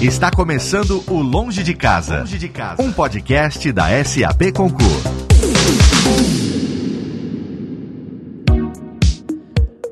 Está começando o Longe de Casa, Longe de Casa. um podcast da SAP Concur.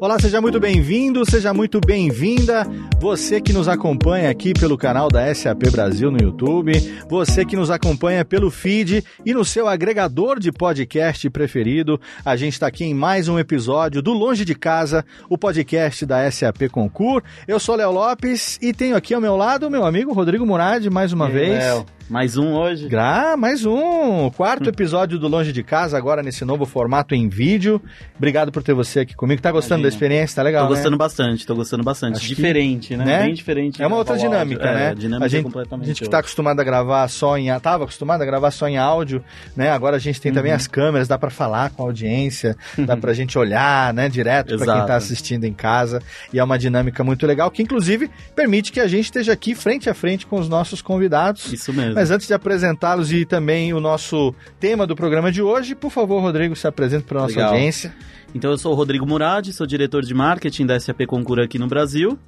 Olá, seja muito bem-vindo, seja muito bem-vinda. Você que nos acompanha aqui pelo canal da SAP Brasil no YouTube, você que nos acompanha pelo feed e no seu agregador de podcast preferido. A gente está aqui em mais um episódio do Longe de Casa, o podcast da SAP Concur. Eu sou Léo Lopes e tenho aqui ao meu lado o meu amigo Rodrigo Murad, mais uma E vez. Léo? Mais um hoje. Gra, mais um. Quarto episódio do Longe de Casa, agora nesse novo formato em vídeo. Obrigado por ter você aqui comigo. Tá gostando Imagina. da experiência? Tá legal, tô né? gostando bastante, tô gostando bastante. Acho que- diferente, né? né? Bem diferente. É uma né? outra dinâmica, áudio. né? É, dinâmica a gente, completamente a gente que está acostumado a gravar só em. Tava acostumado a gravar só em áudio, né? Agora a gente tem Uhum. também as câmeras, dá para falar com a audiência, dá pra gente olhar, né? Direto para quem tá assistindo em casa. E é uma dinâmica muito legal, que inclusive permite que a gente esteja aqui frente a frente com os nossos convidados. Isso mesmo. Mas antes de apresentá-los e também o nosso tema do programa de hoje, por favor, Rodrigo, se apresente para nossa Legal. audiência. Então eu sou o Rodrigo Murad, sou diretor de marketing da SAP Concura aqui no Brasil.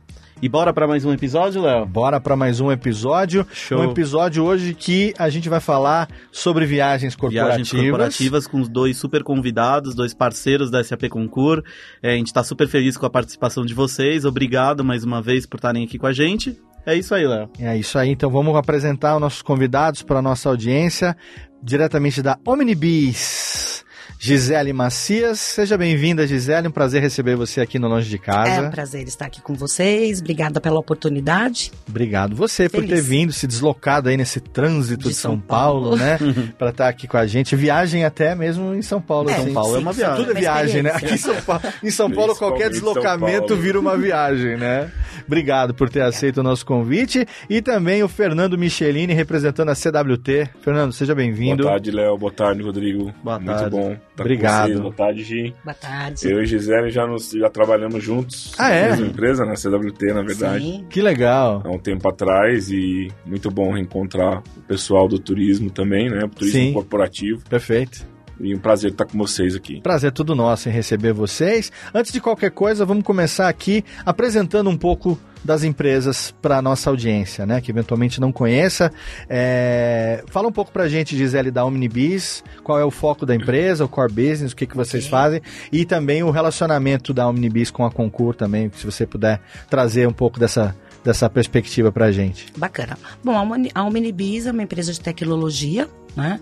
E bora pra mais um episódio, Léo? Bora para mais um episódio. Show. Um episódio hoje que a gente vai falar sobre viagens corporativas. Viagens corporativas com os dois super convidados, dois parceiros da SAP Concur. É, a gente tá super feliz com a participação de vocês. Obrigado mais uma vez por estarem aqui com a gente. É isso aí, Léo. É isso aí, então vamos apresentar os nossos convidados para a nossa audiência, diretamente da Omnibis. Gisele Macias, seja bem-vinda, Gisele. Um prazer receber você aqui no Longe de É Casa. um prazer estar aqui com vocês. Obrigada pela oportunidade. Obrigado você por Feliz. ter vindo, se deslocado aí nesse trânsito de, De São, São Paulo, Paulo. né? para estar aqui com a gente. Viagem até mesmo em São Paulo. É, assim. São Paulo é uma sim, viagem. Tudo é viagem, né? Aqui em São Paulo, em São Paulo qualquer deslocamento Paulo. vira uma viagem, né? Obrigado por ter aceito o nosso convite. E também o Fernando Michelini, representando a CWT. Fernando, seja bem-vindo. Boa tarde, Léo. Boa tarde, Rodrigo. Boa Muito tarde. bom estar Obrigado. com vocês. Boa tarde, Gi. Boa tarde. Eu e Gisele já, nos, já trabalhamos juntos Ah, é? na mesma empresa, na CWT, na verdade. Sim. Que legal. Há um tempo atrás e muito bom reencontrar o pessoal do turismo também, né? O turismo Sim. corporativo. Perfeito. E um prazer estar com vocês aqui. Prazer todo nosso em receber vocês. Antes de qualquer coisa, vamos começar aqui apresentando um pouco das empresas para nossa audiência, né? Que eventualmente não conheça. É, Fala um pouco pra gente, Gisele, da Omnibis, qual é o foco da empresa, o core business, o que, que vocês fazem, e também o relacionamento da Omnibis com a Concur também, se você puder trazer um pouco dessa, dessa perspectiva pra gente. Bacana. Bom, a a Omnibis é uma empresa de tecnologia, né?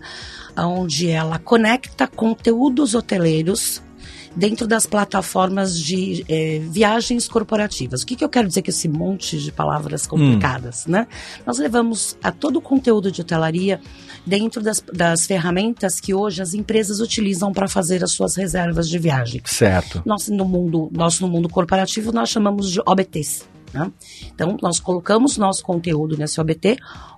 Onde ela conecta conteúdos hoteleiros dentro das plataformas de eh, viagens corporativas. O que, que eu quero dizer com esse monte de palavras complicadas, né? Nós levamos a todo o conteúdo de hotelaria dentro das, das ferramentas que hoje as empresas utilizam para fazer as suas reservas de viagem. Certo. Nós no mundo, nós no mundo corporativo nós chamamos de OBTs. Né? Então nós colocamos nosso conteúdo nesse OBT,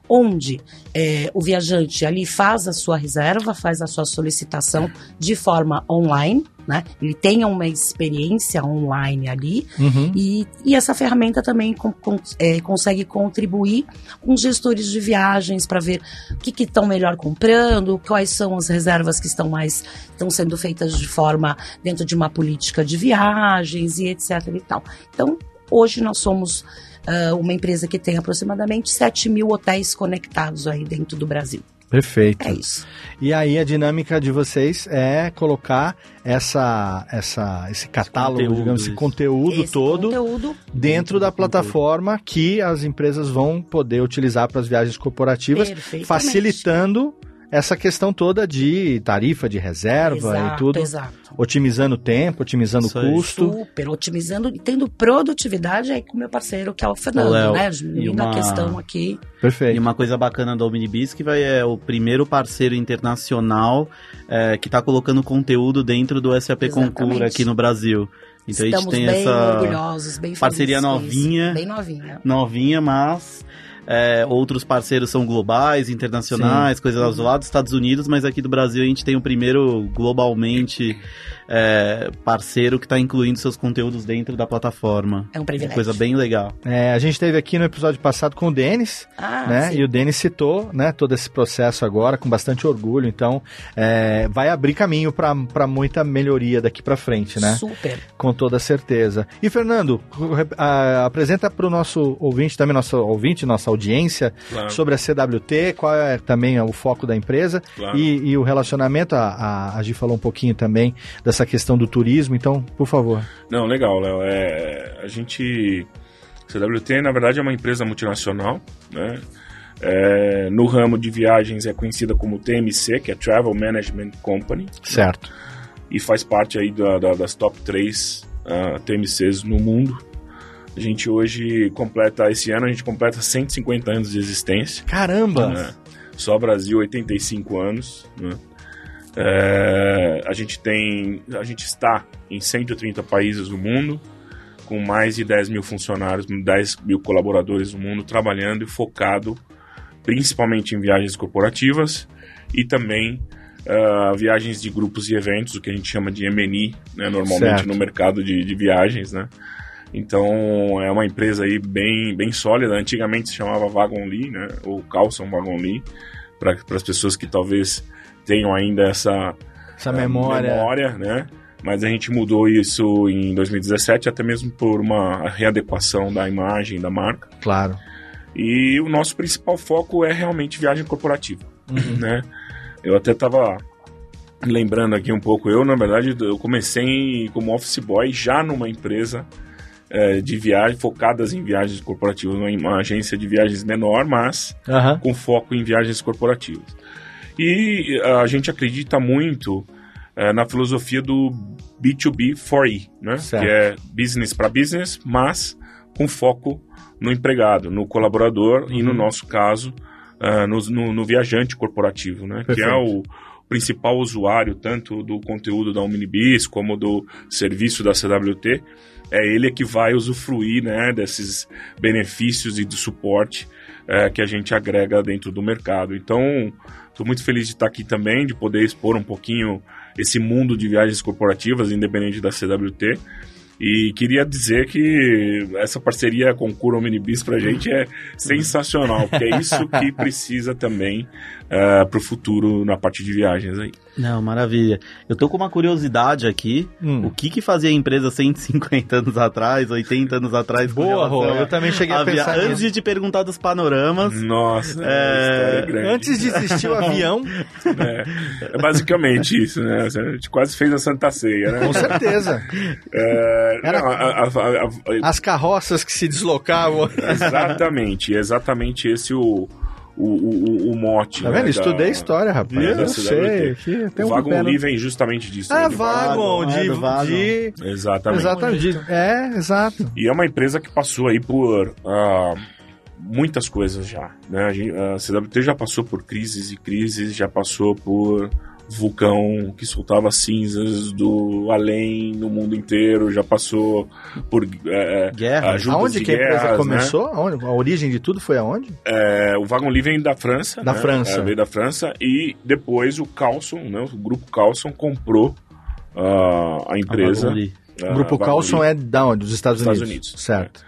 onde eh, o viajante ali faz a sua reserva, faz a sua solicitação de forma online, né? Ele tenha uma experiência online ali Uhum. e, e essa ferramenta também com- com- é, consegue contribuir com os gestores de viagens para ver o que estão melhor comprando, quais são as reservas que estão mais estão sendo feitas de forma dentro de uma política de viagens e etc e tal. Então hoje nós somos ah, uma empresa que tem aproximadamente 7 mil hotéis conectados aí dentro do Brasil. Perfeito. É isso. E aí a dinâmica de vocês é colocar essa, essa, esse catálogo, conteúdo, digamos, esse conteúdo Esse todo conteúdo dentro da do conteúdo. plataforma que as empresas vão poder utilizar para as viagens corporativas, facilitando essa questão toda de tarifa de reserva exato, e tudo, Exato. otimizando o tempo, otimizando Isso o custo. super otimizando e tendo produtividade aí com o meu parceiro, que é o Fernando, Léo, né? e Diminuindo uma- a questão aqui. E Perfeito. uma coisa bacana da Omnibis que vai é o primeiro parceiro internacional é, que está colocando conteúdo dentro do SAP Exatamente. Concura aqui no Brasil. Então Estamos a gente tem bem essa orgulhosos, bem parceria novinha. Bem novinha. novinha, mas é, outros parceiros são globais, internacionais, coisas lá dos Estados Unidos, mas aqui do Brasil a gente tem o primeiro globalmente é, parceiro que está incluindo seus conteúdos dentro da plataforma. É um Uma privilégio. coisa bem legal. É, a gente teve aqui no episódio passado com o Denis, Ah, né? sim. E o Denis citou, né, todo esse processo agora com bastante orgulho. Então, é, vai abrir caminho para muita melhoria daqui para frente, né? Super. Com toda certeza. E Fernando, a- apresenta para o nosso ouvinte, também nosso ouvinte, nossa audiência Claro. sobre a CWT, qual é também o foco da empresa Claro. e, e o relacionamento. A, a, a Gi falou um pouquinho também dessa questão do turismo, então, por favor. Não, legal, Léo. É, a gente. CWT, na verdade, é uma empresa multinacional, né? É, no ramo de viagens é conhecida como TMC, que é Travel Management Company, Certo. e faz parte aí da- da- das top 3 TMCs no mundo. A gente hoje completa, esse ano a gente completa 150 anos de existência. Caramba! né? Só Brasil, 85 anos. né? É, a gente tem, a gente está em 130 países do mundo, com mais de 10 mil funcionários, 10 mil colaboradores no mundo, trabalhando e focado principalmente em viagens corporativas e também ah, viagens de grupos e eventos, o que a gente chama de M&E, né, normalmente Certo. no mercado de, de viagens, né? Então é uma empresa aí bem, bem sólida. Antigamente se chamava Wagon Lee, né? Ou Carlson Wagon Lee, para as pessoas que talvez tenham ainda essa Essa é, memória. memória, né? Mas a gente mudou isso em 2017, até mesmo por uma readequação da imagem da marca. Claro. E o nosso principal foco é realmente viagem corporativa, né? Eu até estava lembrando aqui um pouco, eu na verdade eu comecei como office boy já numa empresa eh, de viagem focadas em viagens corporativas, uma, uma agência de viagens menor, mas Aham. com foco em viagens corporativas. E eh, a gente acredita muito eh, na filosofia do B2B for E, né? Certo. que é business para business, mas com foco no empregado, no colaborador e, no Uhum. nosso caso, eh, no, no- no viajante corporativo, né? que é o principal usuário tanto do conteúdo da Omnibis como do serviço da CWT. É ele que vai usufruir né, desses benefícios e do suporte eh, que a gente agrega dentro do mercado. Então, estou muito feliz de estar aqui também, de poder expor um pouquinho esse mundo de viagens corporativas, independente da CWT. E queria dizer que essa parceria com o Cura Omnibus pra gente é sensacional, porque é isso que precisa também para o futuro na parte de viagens aí. Não, maravilha. Eu tô com uma curiosidade aqui. Hum. O que que fazia a empresa 150 anos atrás, 80 anos atrás? Boa, Rô. Eu também cheguei a a pensar Antes nisso. de te perguntar dos panoramas, Nossa, É, é, é. Antes de existir o avião, É basicamente isso, né? A gente quase fez a Santa Ceia, né? com certeza. É, Era- não, a- a- a- a- As carroças que se deslocavam. exatamente, exatamente esse o, o, o, o mote. Tá né, vendo? da- Estudei história, rapaz. É, da Eu sei. CWT. Aqui, tem O um no- Lee vem justamente disso. Ah, né, de Vagon, Vagon, é, de, Vagon. de- Exatamente. Exatamente. É, exato. E é uma empresa que passou aí por ah, muitas coisas já. Né? A, gente- a CWT já passou por crises e crises, já passou por vulcão que soltava cinzas do além no mundo inteiro, já passou por é, Guerra. Aonde de que a empresa guerras, né? começou? Aonde? A origem de tudo foi aonde? É, o Wagon vem da França. Da né? França. É, veio da França e depois o Carlson, né? o grupo Carlson comprou ah, a empresa. Lee. ah, o grupo Carlson é da onde? Dos Estados, Estados Unidos. Unidos. Certo.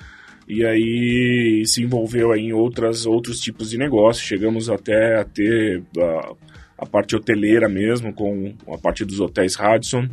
E aí se envolveu aí em outras, outros tipos de negócio. Chegamos até a ter a, a parte hoteleira mesmo, com a parte dos hotéis Radisson.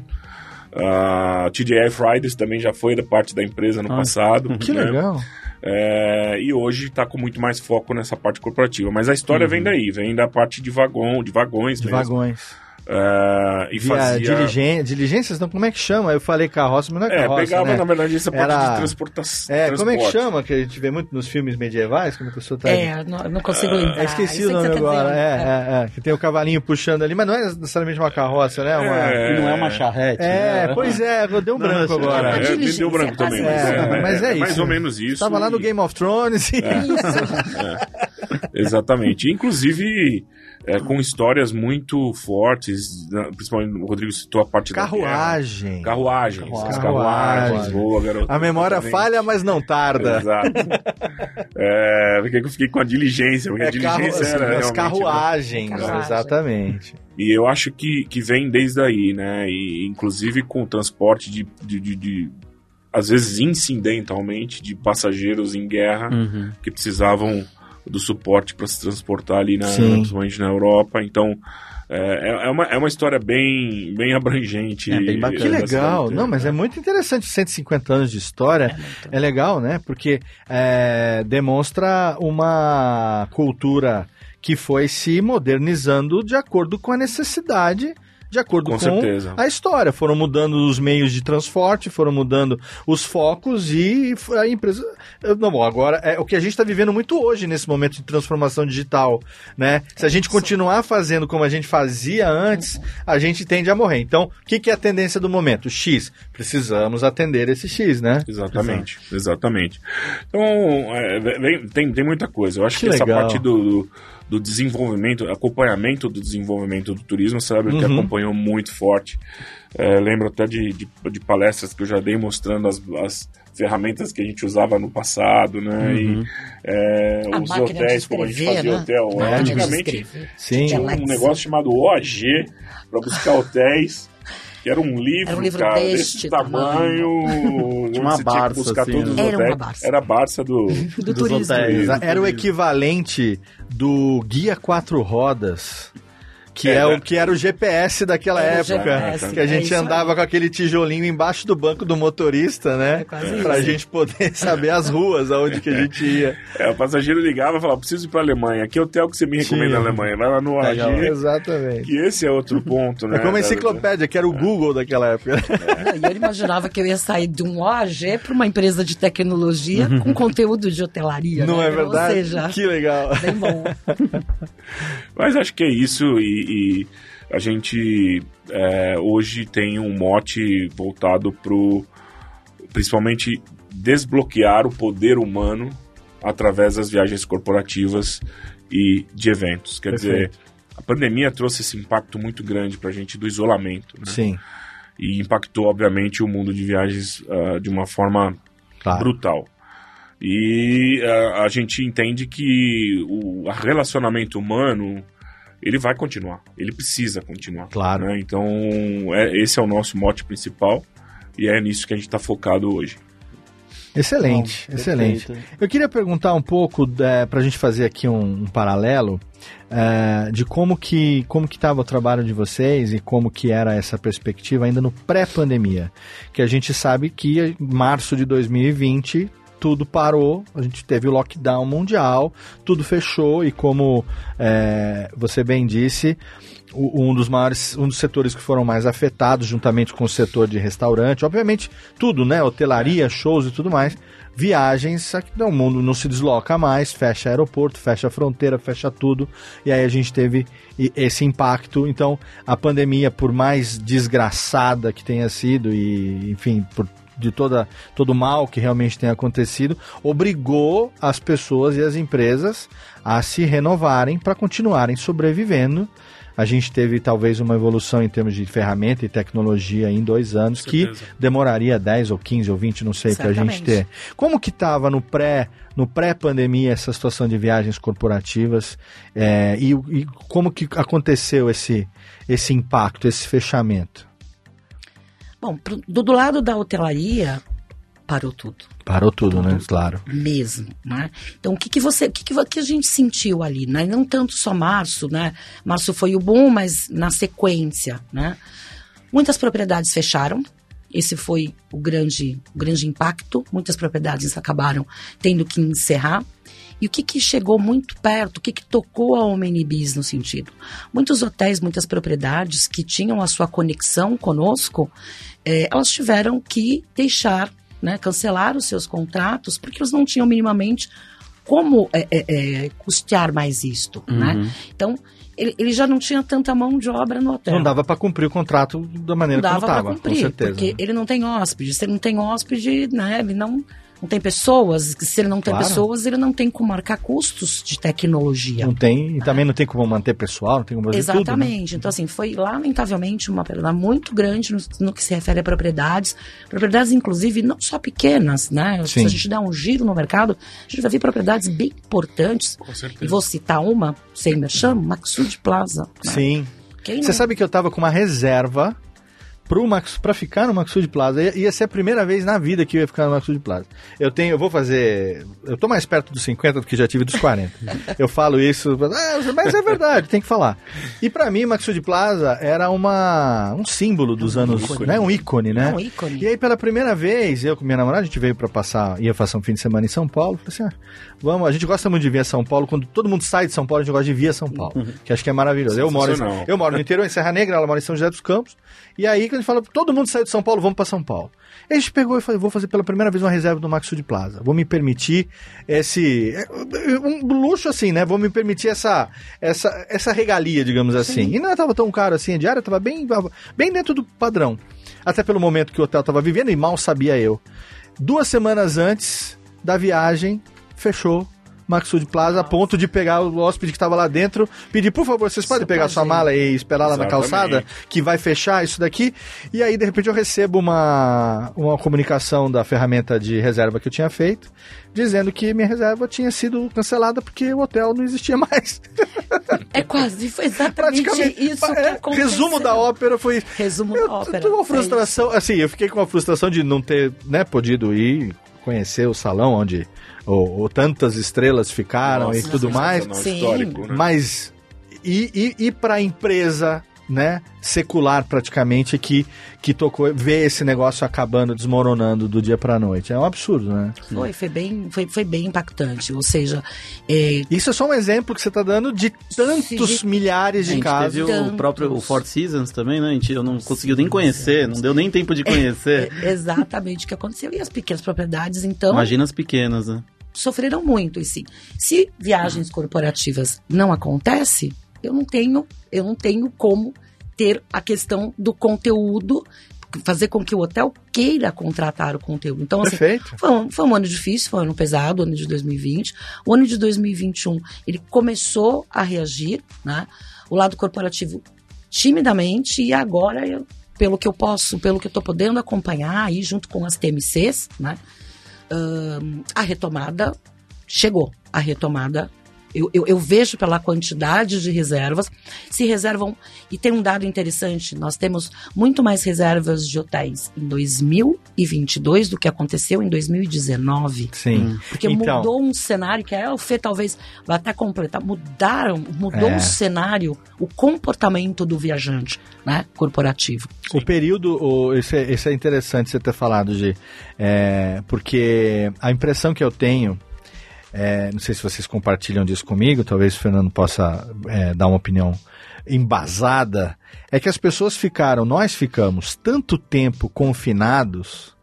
A TJF Riders também já foi da parte da empresa no Ah, passado. Que né? legal. É, e hoje está com muito mais foco nessa parte corporativa. Mas a história vem daí, vem da parte de vagão, de vagões De mesmo. vagões. É, e Via fazia... diligen- diligências, não, como é que chama? Eu falei carroça, mas não é É, carroça, pegava, né? na verdade, essa parte Era- de transportação. É, como é que chama? Que a gente vê muito nos filmes medievais, como a pessoa tá... É, não, não consigo lembrar. Eu esqueci o nome tá agora. É, é, é. Que tem o cavalinho puxando ali, mas não é necessariamente uma carroça, né? Uma... É. Que não é uma charrete. É, né? pois é, eu dei um Não, branco não, agora. É, deu branco também, é mas é, isso. É mais isso. ou menos isso. Tava lá no Game of Thrones e... Exatamente. Inclusive, é, com histórias muito fortes, né, principalmente o Rodrigo citou a parte da Carruagem. Carruagens. Carruagem. As carruagens. Boa, garoto. A memória Exatamente. falha, mas não tarda. Exato. é, porque eu fiquei com a diligência, porque a É carro, diligência era as realmente, carruagens, Carruagem. exatamente. E eu acho que, que vem desde aí, né? E inclusive com o transporte de, de, de- de- às vezes incidentalmente, de passageiros em guerra Uhum. que precisavam do suporte para se transportar ali, na, Sim. principalmente na Europa. Então, É, é, uma, é uma história bem, bem abrangente. É bem bacana. Que legal. Não, mas é muito interessante. 150 anos de história é, legal, né? Porque é, demonstra uma cultura que foi se modernizando de acordo com a necessidade. De acordo com, Com certeza. a história. Foram mudando os meios de transporte, foram mudando os focos e a empresa. Não, bom, agora é o que a gente está vivendo muito hoje nesse momento de transformação digital, né? Se a gente continuar fazendo como a gente fazia antes, a gente tende a morrer. Então, o que, que é a tendência do momento? X. Precisamos atender esse X, né? Exatamente, exatamente. Então, é, tem, tem muita coisa. Eu acho Que que, essa legal. parte do, do, do desenvolvimento, acompanhamento do desenvolvimento do turismo, sabe, que Uhum. acompanhou muito forte. É, lembro até de, de, de palestras que eu já dei mostrando as, as ferramentas que a gente usava no passado, né? E é, os hotéis, como a gente fazia né? hotel. Antigamente, escrever. Sim. tinha um negócio chamado OAG para buscar hotéis. Que era um livro, Era um livro cara, deste desse tamanho. onde uma você tinha que Barça, buscar assim, todos os né? Era uma. Barça. Era a Barça do. Do Dos turismo. hotéis. Exa- Era o equivalente do Guia Quatro Rodas. Que, é, É, o, que era o GPS daquela Era o época. GPS, que a é gente aí. andava com aquele tijolinho embaixo do banco do motorista, né? É quase pra isso. gente poder saber as ruas aonde que a gente ia. É, o passageiro ligava e falava: preciso ir pra Alemanha. Que hotel que você me recomenda Tinha. na Alemanha? Vai lá no. OAG. Exatamente. Que esse é outro ponto, né? É como a enciclopédia, que era o Google daquela época. Não, E eu imaginava que eu ia sair de um OAG para uma empresa de tecnologia com conteúdo de hotelaria. Não né? é verdade? Ou seja, Que legal. bem bom. Mas acho que é isso e, e a gente é, hoje tem um mote voltado pro principalmente desbloquear o poder humano através das viagens corporativas e de eventos. Quer dizer, Perfeito. a pandemia trouxe esse impacto muito grande para a gente do isolamento. né? Sim, E impactou, obviamente, o mundo de viagens ah, de uma forma claro. brutal. E ah, a gente entende que o relacionamento humano ele vai continuar, ele precisa continuar. Claro. né? Então, é, esse é o nosso mote principal e é nisso que a gente está focado hoje. Excelente, Bom, excelente. perfeito. Eu queria perguntar um pouco, para a gente fazer aqui um, um paralelo, é, de como que como que estava o trabalho de vocês e como que era essa perspectiva ainda no pré-pandemia. Que a gente sabe que em março de 2020 tudo parou, a gente teve o lockdown mundial, tudo fechou e como é, você bem disse, o- um dos maiores, um dos setores que foram mais afetados, juntamente com o setor de restaurante, obviamente tudo, né? Hotelaria, shows e tudo mais. Viagens, aqui no mundo não se desloca mais, fecha aeroporto, fecha fronteira, fecha tudo. E aí a gente teve esse impacto. Então, a pandemia, por mais desgraçada que tenha sido, e enfim, por de toda, todo o mal que realmente tem acontecido, obrigou as pessoas e as empresas a se renovarem para continuarem sobrevivendo. A gente teve talvez uma evolução em termos de ferramenta e tecnologia em dois anos, que demoraria 10 ou 15 ou 20, não sei, para a gente ter. Como que estava no pré no pré-pandemia essa situação de viagens corporativas é, e, e como que aconteceu esse, esse impacto, esse fechamento? Bom, pro- do, do lado da hotelaria, parou tudo. Parou tudo, né? Claro. mesmo, né? Então, o que que você, o que que, que a gente sentiu ali, né? Não tanto só março, né? Março foi o bom, mas na sequência, né? Muitas propriedades fecharam. Esse foi o grande, o grande impacto. Muitas propriedades acabaram tendo que encerrar. E o que, que chegou muito perto, o que, que tocou a Omenibis no sentido? Muitos hotéis, muitas propriedades que tinham a sua conexão conosco, eh, elas tiveram que deixar, né, cancelar os seus contratos, porque eles não tinham minimamente como eh, eh, eh, custear mais isto, né? Uhum. Então, ele, ele já não tinha tanta mão de obra no hotel. Não dava para cumprir o contrato da maneira Não dava como para estava, com certeza. porque ele não tem hóspede. Se ele não tem hóspede, né, ele não, não tem pessoas. Se ele não tem Claro. pessoas, ele não tem como marcar custos de tecnologia. Não tem, e também não tem como manter pessoal, não tem como fazer tudo. né? Exatamente. Então, assim, foi lamentavelmente uma perda muito grande no, no que se refere a propriedades. Propriedades, inclusive, não só pequenas, né? Sim. Se a gente der um giro no mercado, a gente vai ver propriedades bem importantes. Com E certeza. vou citar uma, sem merchan, Maxud Plaza. né? Sim. Quem Você não- sabe que eu tava com uma reserva pro Max, pra ficar no Maxud Plaza. Ia, ia ser a primeira vez na vida que eu ia ficar no Maxud Plaza. Eu tenho, eu vou fazer. Eu tô mais perto dos 50 do que já tive dos 40. eu falo isso, ah, mas é verdade, tem que falar. E pra mim, Maxud Plaza era uma, um símbolo dos anos. ícone. Né? Um ícone, né? É um ícone. E aí, pela primeira vez, eu com minha namorada, a gente veio pra passar, ia passar um fim de semana em São Paulo. Falei assim, ah, vamos, a gente gosta muito de vir a São Paulo. Quando todo mundo sai de São Paulo, a gente gosta de vir a São Paulo. Que acho que é maravilhoso. Eu moro, em, eu moro no interior, em Serra Negra, ela mora em São José dos Campos. E aí, a gente fala, todo mundo saiu de São Paulo, vamos pra São Paulo. A gente pegou e falou, vou fazer pela primeira vez uma reserva do Maxud Plaza. Vou me permitir esse. Um luxo assim, né? Vou me permitir essa, essa, essa regalia, digamos assim. E não estava tão caro assim, a diária estava bem, bem dentro do padrão. Até pelo momento que o hotel estava vivendo, e mal sabia eu. Duas semanas antes da viagem, fechou Maxud Plaza, a ponto de pegar o hóspede que estava lá dentro, pedir, por favor, vocês podem pegar sua mala e esperar lá na Exatamente. calçada, que vai fechar isso daqui. E aí, de repente, eu recebo uma, uma comunicação da ferramenta de reserva que eu tinha feito, dizendo que minha reserva tinha sido cancelada porque o hotel não existia mais. É quase, foi exatamente Praticamente. isso que é, aconteceu. resumo da ópera foi. Resumo eu da ópera. tô com uma frustração, assim, eu fiquei com uma frustração de não ter, né, podido ir conhecer o salão onde ou, ou tantas estrelas ficaram e Nossa, tudo mais. Sim. histórico, né? Mas e, e, e para a empresa, né, secular praticamente que que tocou ver esse negócio acabando, desmoronando do dia para noite. É um absurdo, né? Foi, foi bem, foi, foi bem impactante. Ou seja, é, Isso é só um exemplo que você está dando de tantos Sim. milhares de casos. teve o próprio o Four Seasons também, né? A gente, eu não conseguiu nem conhecer, não deu nem tempo de conhecer. é exatamente o que aconteceu. E as pequenas propriedades, então, Imagina as pequenas, né? sofreram muito. E sim, se viagens corporativas não acontece, eu não tenho, eu não tenho como ter a questão do conteúdo, fazer com que o hotel queira contratar o conteúdo. Então, assim, Perfeito. Foi um, foi um ano difícil, foi um ano pesado, o ano de 2020. O ano de 2021, ele começou a reagir, né? O lado corporativo timidamente e agora, eu- pelo que eu posso, pelo que eu tô podendo acompanhar aí junto com as TMCs, né? ahn, a retomada chegou. A retomada eu, eu, eu vejo pela quantidade de reservas, se reservam. E tem um dado interessante: nós temos muito mais reservas de hotéis em 2022 do que aconteceu em 2019. Sim. Porque Então- mudou um cenário, que é o Fê talvez vai até completar, mudaram, mudou É. o cenário, o comportamento do viajante, né, corporativo. O período, o, esse, é, esse é interessante você ter falado, Gi, é, porque a impressão que eu tenho, é, não sei se vocês compartilham disso comigo, talvez o Fernando possa é, dar uma opinião embasada, é que as pessoas ficaram, nós ficamos tanto tempo confinados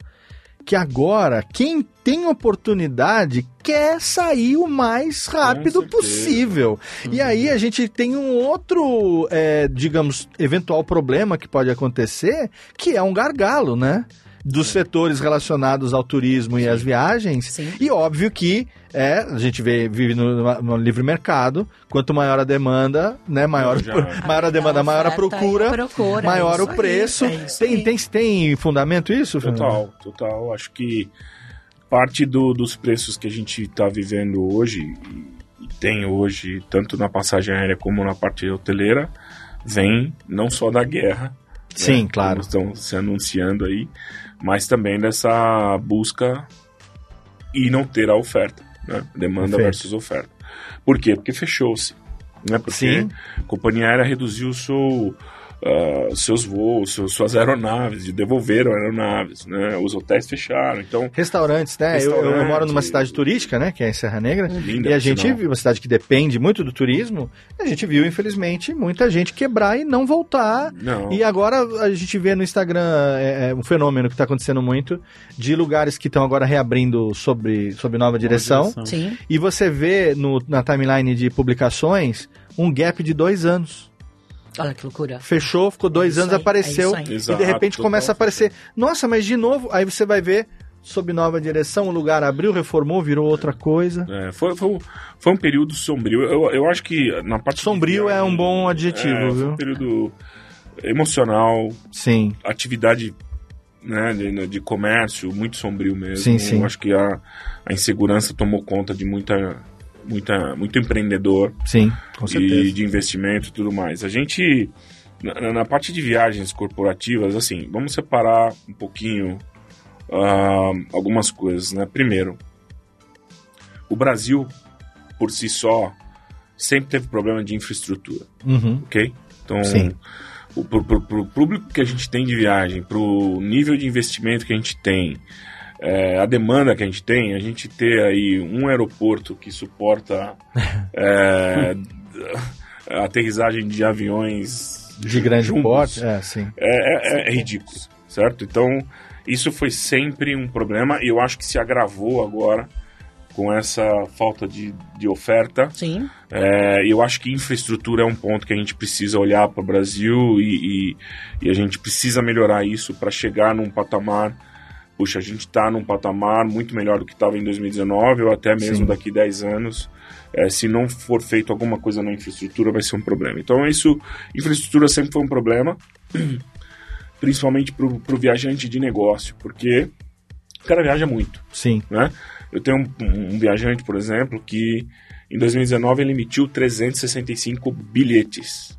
que agora quem tem oportunidade quer sair o mais rápido possível. E aí a gente tem um outro, é, digamos, eventual problema que pode acontecer, que é um gargalo, né? Dos setores relacionados ao turismo e às viagens. Sim. E óbvio que é, a gente vê, vive no, no livre mercado, quanto maior a demanda, né? Maior, Já. maior a demanda, maior a procura, procura, maior é o aí, preço. é isso tem, aí. tem, tem fundamento isso, Fernando? Total, total. Acho que parte do- dos preços que a gente está vivendo hoje, e, e tem hoje, tanto na passagem aérea como na parte hoteleira, vem não só da guerra, Sim, né, claro. como estão se anunciando aí, mas também dessa busca e não ter a oferta, né? Demanda Perfeito. versus oferta. Por quê? Porque fechou-se. Né? Porque Sim. a companhia aérea reduziu o seu, ah, seus voos, seus- suas aeronaves, de devolveram aeronaves, né? Os hotéis fecharam, então Restaurantes, né? Eu, eu- eu Restaurante. moro numa cidade turística, né? Que é em Serra Negra. linda. E a gente sinal. viu, uma cidade que depende muito do turismo, a gente viu, infelizmente, muita gente quebrar e não voltar. Não. E agora a gente vê no Instagram é, é, um fenômeno que está acontecendo muito de lugares que estão agora reabrindo sobre, sob nova direção. Sim. E você vê no- na timeline de publicações um gap de dois anos. Olha que loucura. Fechou, ficou dois É anos, aí, apareceu. é e Exato, de repente começa a aparecer. Nossa, mas de novo. Aí você vai ver, sob nova direção, o lugar abriu, reformou, virou outra coisa. É, foi, foi, um- foi um período sombrio. Eu, eu acho que na parte de Sombrio é um bom adjetivo, é, Foi viu? um período emocional, Sim. atividade né, de, de comércio muito sombrio mesmo. Sim, sim. Eu acho que a, a insegurança tomou conta de muita, muita, muito empreendedor Sim, com e certeza. de investimento e tudo mais. A gente na, na parte de viagens corporativas, assim, vamos separar um pouquinho uh, algumas coisas, né? Primeiro, o Brasil, por si só, sempre teve problema de infraestrutura, Uhum. ok? Então, Sim. o, pro, pro- pro público que a gente tem de viagem, pro nível de investimento que a gente tem, é, a demanda que a gente tem, a gente ter aí um aeroporto que suporta é, aterrissagem de aviões De grande jumbos, porte, é, sim. é, é- é ridículo, certo? Então, isso foi sempre um problema e eu acho que se agravou agora com essa falta de, de oferta. Sim. É, eu acho que infraestrutura é um ponto que a gente precisa olhar para o Brasil e, e- e a gente precisa melhorar isso para chegar num patamar. Puxa, a gente está num patamar muito melhor do que estava em 2019 ou até mesmo Sim. daqui 10 anos. É, se não for feito alguma coisa na infraestrutura, vai ser um problema. Então, isso, infraestrutura sempre foi um problema, principalmente para o viajante de negócio, porque o cara viaja muito Sim. né? Eu tenho um, um viajante, por exemplo, que em 2019 ele emitiu 365 bilhetes.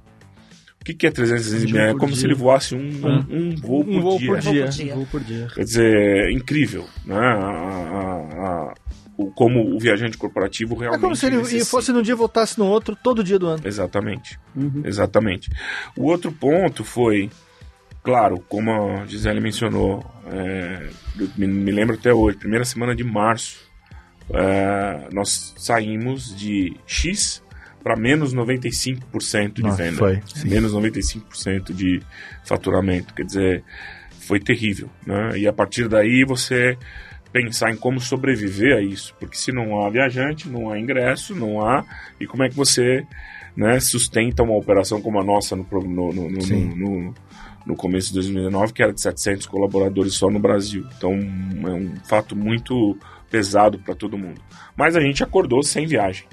O que, que é 365? Um É como dia. se ele voasse um, Ah. um voo por Um voo dia. por dia. por dia. Um voo por dia. Quer dizer, é incrível, né? A- a- a- o, como o viajante corporativo É realmente como se ele necessita. fosse num dia e voltasse no outro, todo dia do ano. Exatamente. Exatamente. O outro ponto foi, claro, como a Gisele mencionou, é, me, me lembro até hoje, primeira semana de março, é, nós saímos de X para menos 95% de Nossa, venda. foi, sim. Menos 95% de faturamento. Quer dizer, foi terrível. Né? E a partir daí você pensar em como sobreviver a isso. Porque se não há viajante, não há ingresso, não há. E como é que você né, sustenta uma operação como a nossa no, no, no, no- no começo de 2019, que era de 700 colaboradores só no Brasil. Então é um fato muito pesado para todo mundo. Mas a gente acordou sem viagem.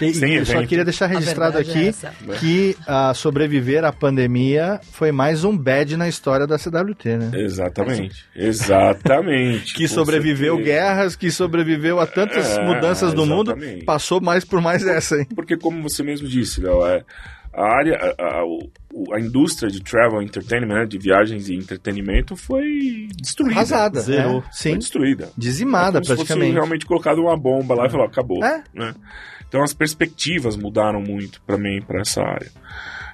E, Sem eu só queria deixar registrado é aqui essa. que a sobreviver à pandemia foi mais um bad na história da CWT, né? Exatamente. Exatamente. Que sobreviveu certeza. guerras, que sobreviveu a tantas É, mudanças do mundo, passou mais por mais essa, hein? Porque como você mesmo disse, Léo, é, a área, a, a, o- a indústria de travel entertainment, né, de viagens e entretenimento foi destruída. Arrasada. Zerou. é, Foi sim. destruída. Dizimada, É como se fosse praticamente. realmente colocado uma bomba lá e falou, acabou. É. né? Então as perspectivas mudaram muito para mim, para essa área.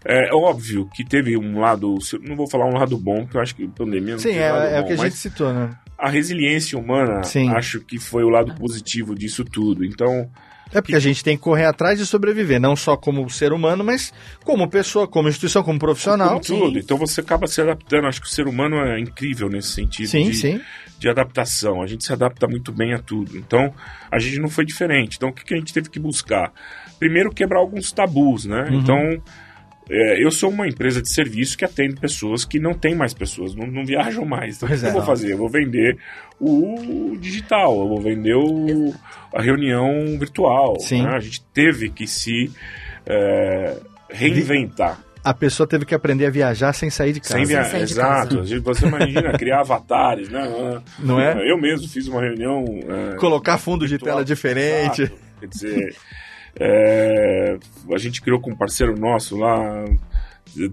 É óbvio que teve um lado, não vou falar um lado bom, porque eu acho que a pandemia não Sim, é, lado é o bom, que a gente citou, né? a resiliência humana, Sim. acho que foi o lado positivo disso tudo. Então, É porque a gente tem que correr atrás de sobreviver, não só como ser humano, mas como pessoa, como instituição, como profissional. como tudo. Então você acaba se adaptando. Acho que o ser humano é incrível nesse sentido Sim, de, sim. de adaptação. A gente se adapta muito bem a tudo. Então, a gente não foi diferente. Então, o que, que a gente teve que buscar? Primeiro, quebrar alguns tabus, né? Uhum. Então, é, eu sou uma empresa de serviço que atende pessoas que não tem mais pessoas, não, não viajam mais. Então, Pois o que é. eu vou fazer? Eu vou vender o digital, eu vou vender o, a reunião virtual. Sim. né? A gente teve que se é, reinventar. A pessoa teve que aprender a viajar sem sair de casa. Sem viajar. de Exato. casa. Você imagina criar avatares, né? Não é? Eu mesmo fiz uma reunião. é, Colocar fundo de virtual. tela diferente. Exato. Quer dizer, é, a gente criou com um parceiro nosso lá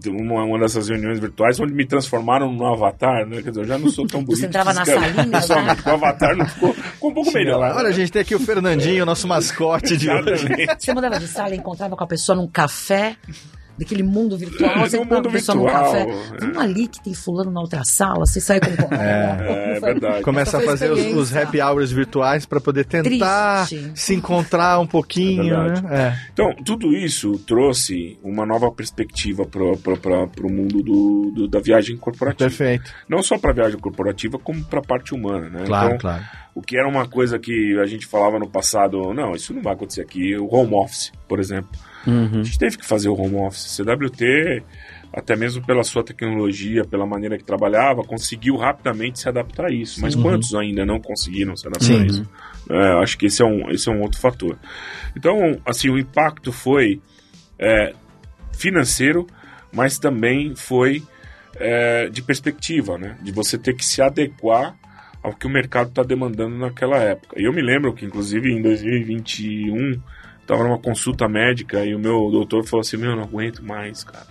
uma, uma dessas reuniões virtuais onde me transformaram num avatar, né? Quer dizer, eu já não sou tão bonito. Você entrava na salinha, né? pessoalmente, O avatar não ficou, ficou um pouco melhor. Olha, a gente tem aqui o Fernandinho, nosso mascote de hoje. Você mudava de sala e encontrava com a pessoa num café, daquele mundo virtual, você No com a mundo virtual, café. é. Vamos ali que tem fulano na outra sala, você sai com... É, é verdade. Começa a fazer os, os happy hours virtuais para poder tentar Triste. se encontrar um pouquinho, É né? Então, tudo isso trouxe uma nova perspectiva para o mundo do, do- da viagem É, corporativa. perfeito. Não só para a viagem corporativa, como para a parte humana. Né? Claro, então, claro. o que era uma coisa que a gente falava no passado, não, isso não vai acontecer aqui. O home office, por exemplo. Uhum. A gente teve que fazer o home office. CWT, até mesmo pela sua tecnologia, pela maneira que trabalhava, conseguiu rapidamente se adaptar a isso. Mas quantos ainda não conseguiram se adaptar Sim. a isso? É, acho que esse é, um, esse é um outro fator. Então, assim, o impacto foi é, financeiro, mas também foi é, de perspectiva, né? De você ter que se adequar ao que o mercado está demandando naquela época. E eu me lembro que, inclusive, em 2021, estava numa consulta médica e o meu doutor falou assim: Meu, eu não aguento mais, cara.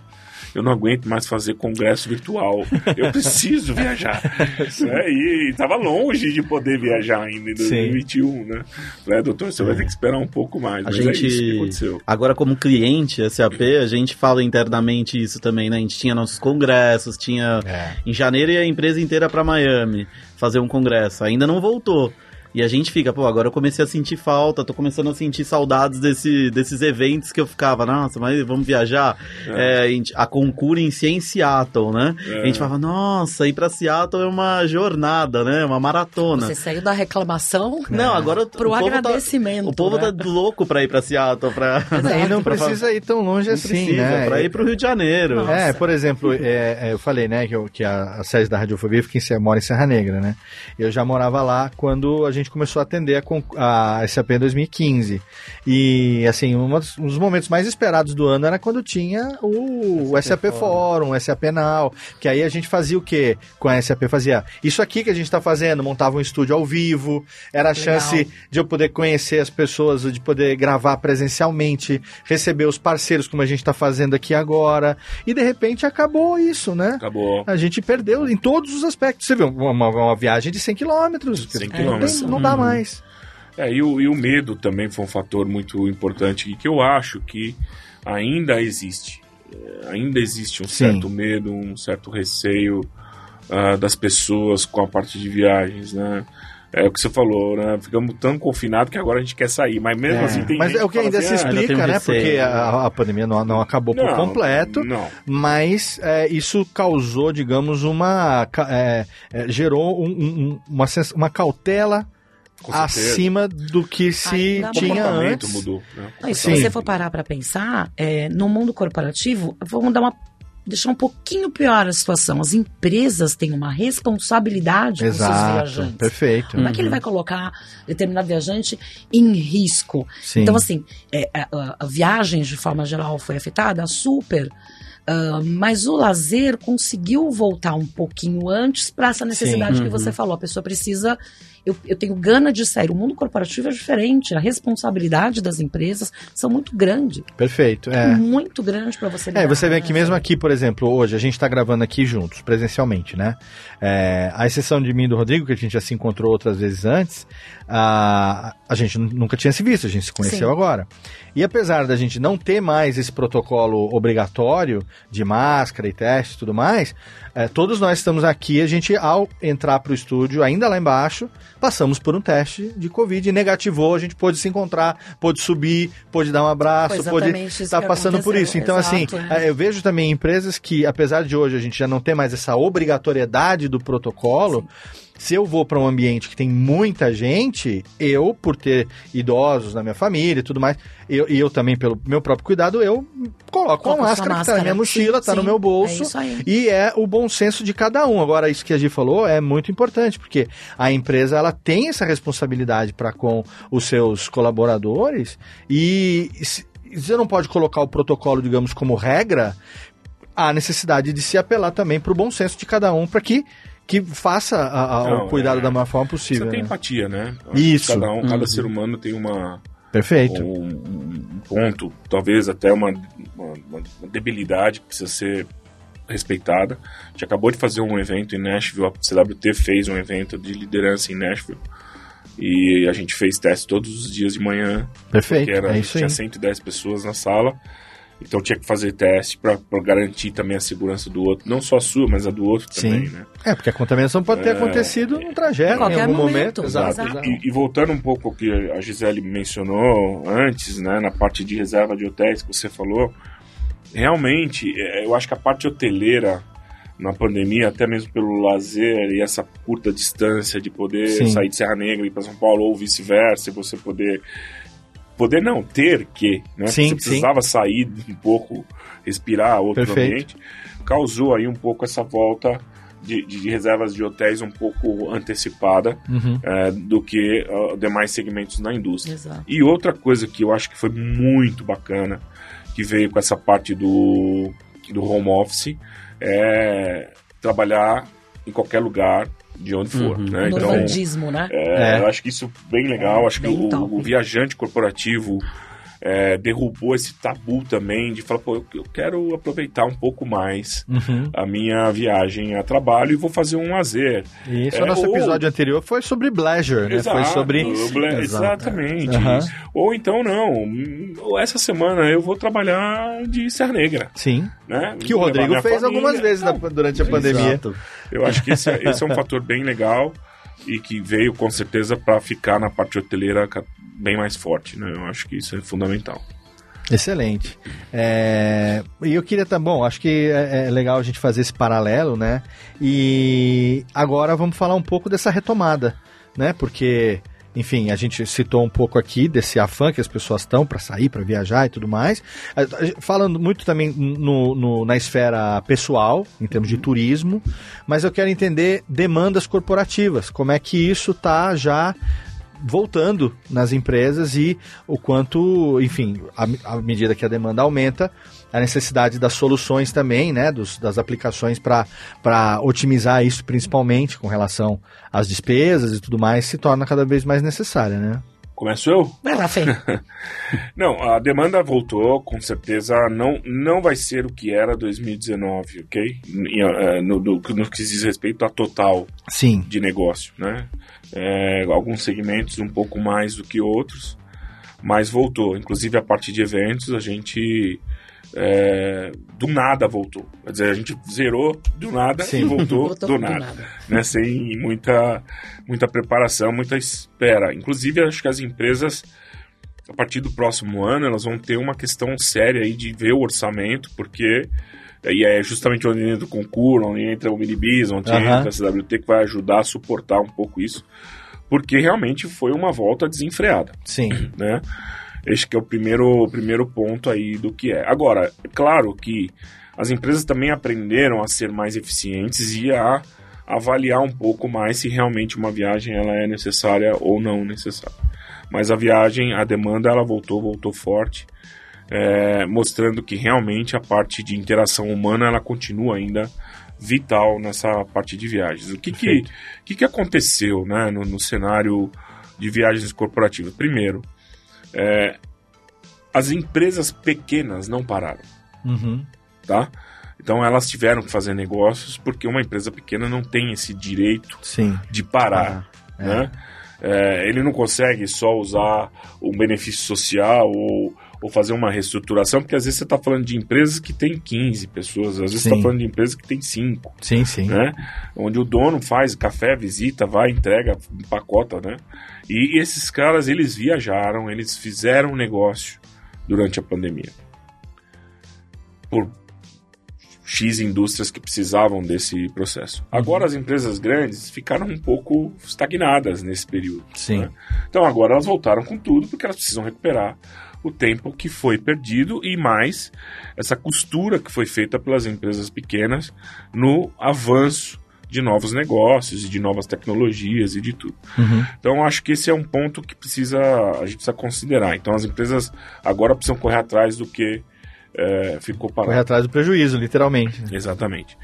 eu não aguento mais fazer congresso virtual. Eu preciso viajar. né? E estava longe de poder viajar ainda em 2021, né? Falei, doutor, você vai ter que esperar um pouco mais. A Mas gente, é isso que aconteceu. Agora, como cliente SAP, a gente fala internamente isso também, né? A gente tinha nossos congressos, tinha. É. Em janeiro ia a empresa inteira para Miami fazer um congresso. Ainda não voltou. E a gente fica, pô, agora eu comecei a sentir falta, tô começando a sentir saudades desse, desses eventos que eu ficava, nossa, mas vamos viajar. É, a, gente- a Concura em si é em Seattle, né? É. A gente falava, nossa, ir pra Seattle é uma jornada, né? Uma maratona. Você saiu da reclamação Não, agora pro o tá- agradecimento. o povo né? tá louco pra ir pra Seattle, pra... E não pra- precisa ir tão longe Não assim, precisa, né? pra ir pro Rio de Janeiro. Nossa. É, por exemplo, é, é, eu falei, né, que, eu- que a, a sede da Radiofobia fica em, mora em Serra Negra, né? Eu já morava lá quando a gente começou a atender a, a SAP em 2015. E, assim, um dos momentos mais esperados do ano era quando tinha o, o SAP Fórum, o SAP Now, que aí a gente fazia o quê com a SAP? Fazia isso aqui que a gente tá fazendo, montava um estúdio ao vivo, era a Legal. chance de eu poder conhecer as pessoas, de poder gravar presencialmente, receber os parceiros como a gente está fazendo aqui agora. E de repente acabou isso, né? Acabou. A gente perdeu em todos os aspectos. Você viu, uma, uma viagem de 100 quilômetros. 100 Não quilômetros. Não dá mais. É, e, o, e o medo também foi um fator muito importante e que eu acho que ainda existe. É, ainda existe um Sim. certo medo, um certo receio ah, das pessoas com a parte de viagens, né? É o que você falou, né? Ficamos tão confinados que agora a gente quer sair, mas mesmo É. assim tem Mas é o que ainda assim, se "Ah, explica, né? Porque a, a pandemia não, não acabou por não, completo. Não, Mas é, isso causou, digamos, uma. é, é, gerou um- um- uma, uma cautela. Acima do que se Ainda tinha antes. mudou. Né? Não, se Sim. você for parar para pensar, é, no mundo corporativo, vamos dar uma deixar um pouquinho pior a situação. As empresas têm uma responsabilidade com seus Exato, viajantes. perfeito. Como é que ele vai colocar determinado viajante em risco? Sim. Então, assim, é, a, a- a viagem de forma geral foi afetada, super. ah, mas o lazer conseguiu voltar um pouquinho antes para essa necessidade que você falou. A pessoa precisa. Eu, eu tenho gana de sair. O mundo corporativo é diferente. A responsabilidade das empresas são muito grande. Perfeito. É. Muito grande para você É, lidar, você vê que mesmo aqui, por exemplo, hoje a gente está gravando aqui juntos, presencialmente, né? É, a exceção de mim e do Rodrigo, que a gente já se encontrou outras vezes antes, a, a gente nu- nunca tinha se visto, a gente se conheceu Sim. agora. E apesar da gente não ter mais esse protocolo obrigatório de máscara e teste e tudo mais, é, todos nós estamos aqui, a gente, ao entrar para o estúdio, ainda lá embaixo, passamos por um teste de Covid, negativou, a gente pôde se encontrar, pôde subir, pôde dar um abraço, Foi pôde estar que passando por isso. Então, assim, exato, é. é, eu vejo também empresas que, apesar de hoje a gente já não ter mais essa obrigatoriedade do protocolo, se eu vou para um ambiente que tem muita gente, eu, por ter idosos na minha família e tudo mais, eu, e eu também, pelo meu próprio cuidado, eu coloco Coloca uma sua máscara que tá na minha máscara. mochila, Sim, tá no sim, meu é bolso. aí. E é o bom senso de cada um. Agora, isso que a Gi falou é muito importante, porque a empresa ela tem essa responsabilidade para com os seus colaboradores e se- você não pode colocar o protocolo, digamos, como regra, há necessidade de se apelar também para o bom senso de cada um para que, que faça a- a- Não, o cuidado é. da maior forma Você possível. tem né? empatia, né? Isso. Cada, um, cada Uhum. ser humano tem uma, Perfeito. um, um ponto, talvez até uma, uma, uma debilidade que precisa ser respeitada. A gente acabou de fazer um evento em Nashville, a CWT fez um evento de liderança em Nashville. E a gente fez teste todos os dias de manhã, Perfeito. era, é isso aí. tinha 110 pessoas na sala. Então tinha que fazer teste para garantir também a segurança do outro, não só a sua, mas a do outro Sim. também, né? É, porque a contaminação pode ter É. acontecido no trajeto, Em qualquer em algum momento. momento, Exato. exato. exato. E, e voltando um pouco ao que a Gisele mencionou antes, né, na parte de reserva de hotéis que você falou, realmente, é, eu acho que a parte hoteleira na pandemia, até mesmo pelo lazer e essa curta distância de poder Sim. sair de Serra Negra e ir para São Paulo ou vice-versa, e você poder poder não ter que, né? Sim, você precisava sair um pouco, respirar outro Perfeito. ambiente, causou aí um pouco essa volta de, de reservas de hotéis um pouco antecipada Uhum. é, do que ah, demais segmentos na indústria. Exato. E outra coisa que eu acho que foi muito bacana, que veio com essa parte do, do home office, é trabalhar em qualquer lugar, de onde for. Uhum. Né? Então, né? é, É. eu acho que isso bem legal. É, acho que bem o, top. o viajante corporativo é, derrubou esse tabu também de falar, pô, eu, eu quero aproveitar um pouco mais Uhum. a minha viagem a trabalho e vou fazer um lazer. Isso, É, o nosso ou- episódio anterior foi sobre pleasure, né? Foi sobre... ble- Exato. Exatamente. Aham. Ou então, não, essa semana eu vou trabalhar de Serra Negra, Sim, né? que o Rodrigo fez família. algumas vezes na- Não, durante a pandemia. Exato. Eu acho que esse, é- esse é um fator bem legal e que veio com certeza para ficar na parte hoteleira bem mais forte, né? Eu acho que isso é fundamental. Excelente. É, E eu queria também, bom, acho que é é legal a gente fazer esse paralelo, né? E agora vamos falar um pouco dessa retomada, né? Porque, enfim, a gente citou um pouco aqui desse afã que as pessoas estão para sair, para viajar e tudo mais. Falando muito também no, no- na esfera pessoal, em termos de turismo, mas eu quero entender demandas corporativas, como é que isso está já voltando nas empresas e o quanto, enfim, à à medida que a demanda aumenta, a necessidade das soluções também, né, dos, das aplicações para otimizar isso, principalmente com relação às despesas e tudo mais, se torna cada vez mais necessária, né? Começo eu? Vai lá, Fê. Não, a demanda voltou, com certeza não, não vai ser o que era 2019, ok? Eh, No, no, no que diz respeito a total Sim, de negócio, né? É, alguns segmentos um pouco mais do que outros, mas voltou. Inclusive a parte de eventos, a gente é, do nada voltou. Quer dizer, a gente zerou do nada Sim. e voltou, Voltou do do nada, nada. né? Sem muita, muita preparação, muita espera. Inclusive, acho que as empresas a partir do próximo ano elas vão ter uma questão séria aí de ver o orçamento, porque e é justamente onde entra o concurso, onde entra o Minibis, onde Aham. entra a CWT que vai ajudar a suportar um pouco isso, porque realmente foi uma volta desenfreada, sim, né? Este que é o primeiro, primeiro ponto aí do que é. Agora, é claro que as empresas também aprenderam a ser mais eficientes e a avaliar um pouco mais se realmente uma viagem ela é necessária ou não necessária. Mas a viagem, a demanda, ela voltou, voltou forte, é, mostrando que realmente a parte de interação humana ela continua ainda vital nessa parte de viagens. O que, que, Perfeito. que, que aconteceu né, no, no cenário de viagens corporativas? Primeiro, é, as empresas pequenas não pararam Uhum. tá? Então elas tiveram que fazer negócios porque uma empresa pequena não tem esse direito sim, de parar, é. né? É, ele não consegue só usar um benefício social ou, ou fazer uma reestruturação, porque às vezes você está falando de empresas que tem 15 pessoas, às vezes está falando de empresas que tem 5, sim, sim, né? Onde o dono faz café, visita, vai, entrega, empacota, né? E esses caras, eles viajaram, eles fizeram um negócio durante a pandemia. Por X indústrias que precisavam desse processo. Agora as empresas grandes ficaram um pouco estagnadas nesse período. sim, né? Então agora elas voltaram com tudo porque elas precisam recuperar o tempo que foi perdido e mais essa costura que foi feita pelas empresas pequenas no avanço de novos negócios e de novas tecnologias e de tudo. Uhum. Então acho que esse é um ponto que precisa a gente precisa considerar. Então as empresas agora precisam correr atrás do que eh, ficou parado. correr atrás do prejuízo, literalmente. Exatamente.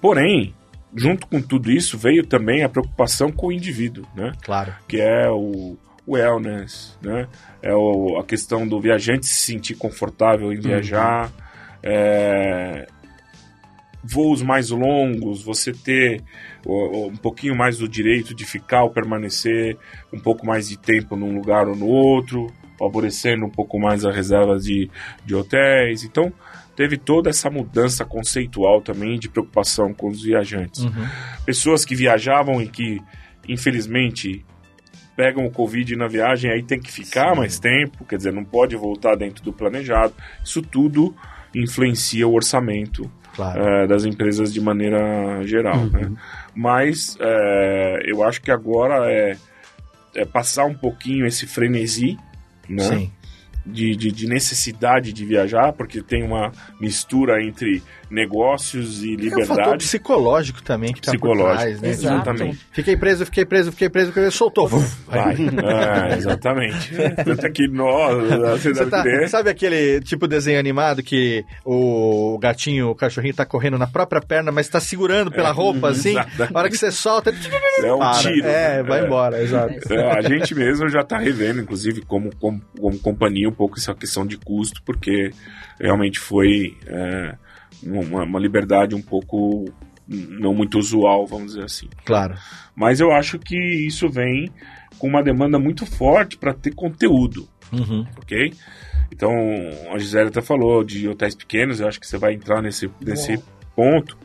Porém, junto com tudo isso veio também a preocupação com o indivíduo, né? Claro. que é o wellness, né? É o- a questão do viajante se sentir confortável em viajar, é, voos mais longos, você ter um pouquinho mais do direito de ficar ou permanecer um pouco mais de tempo num lugar ou no outro, favorecendo um pouco mais as reservas de, de hotéis. Então, teve toda essa mudança conceitual também de preocupação com os viajantes Uhum. pessoas que viajavam e que, infelizmente, pegam o Covid na viagem, aí tem que ficar Sim. mais tempo, quer dizer, não pode voltar dentro do planejado. Isso tudo influencia o orçamento Claro. eh, das empresas de maneira geral. né? Mas eh, eu acho que agora é, é passar um pouquinho esse frenesi, né? Sim. De, de, de necessidade de viajar, porque tem uma mistura entre negócios e É um liberdade. pcicológico também que tá por Psicológico, trás, né? Exatamente. Fiquei preso, fiquei preso, fiquei preso, fiquei preso, soltou. Vai. É, exatamente. Tanto é que nós, Você tá, sabe aquele tipo desenho animado que o gatinho, o cachorrinho tá correndo na própria perna, mas tá segurando pela roupa, assim? exatamente. A hora que você solta, ele é um para. tiro. É, vai embora, exato. É, a gente mesmo já está revendo, inclusive, como, como, como companhia, pouco essa questão de custo, porque realmente foi é, uma, uma liberdade um pouco não muito usual, vamos dizer assim. Claro. Mas eu acho que isso vem com uma demanda muito forte para ter conteúdo, Uhum. ok? Então, a Gisele até falou de hotéis pequenos, eu acho que você vai entrar nesse, nesse ponto.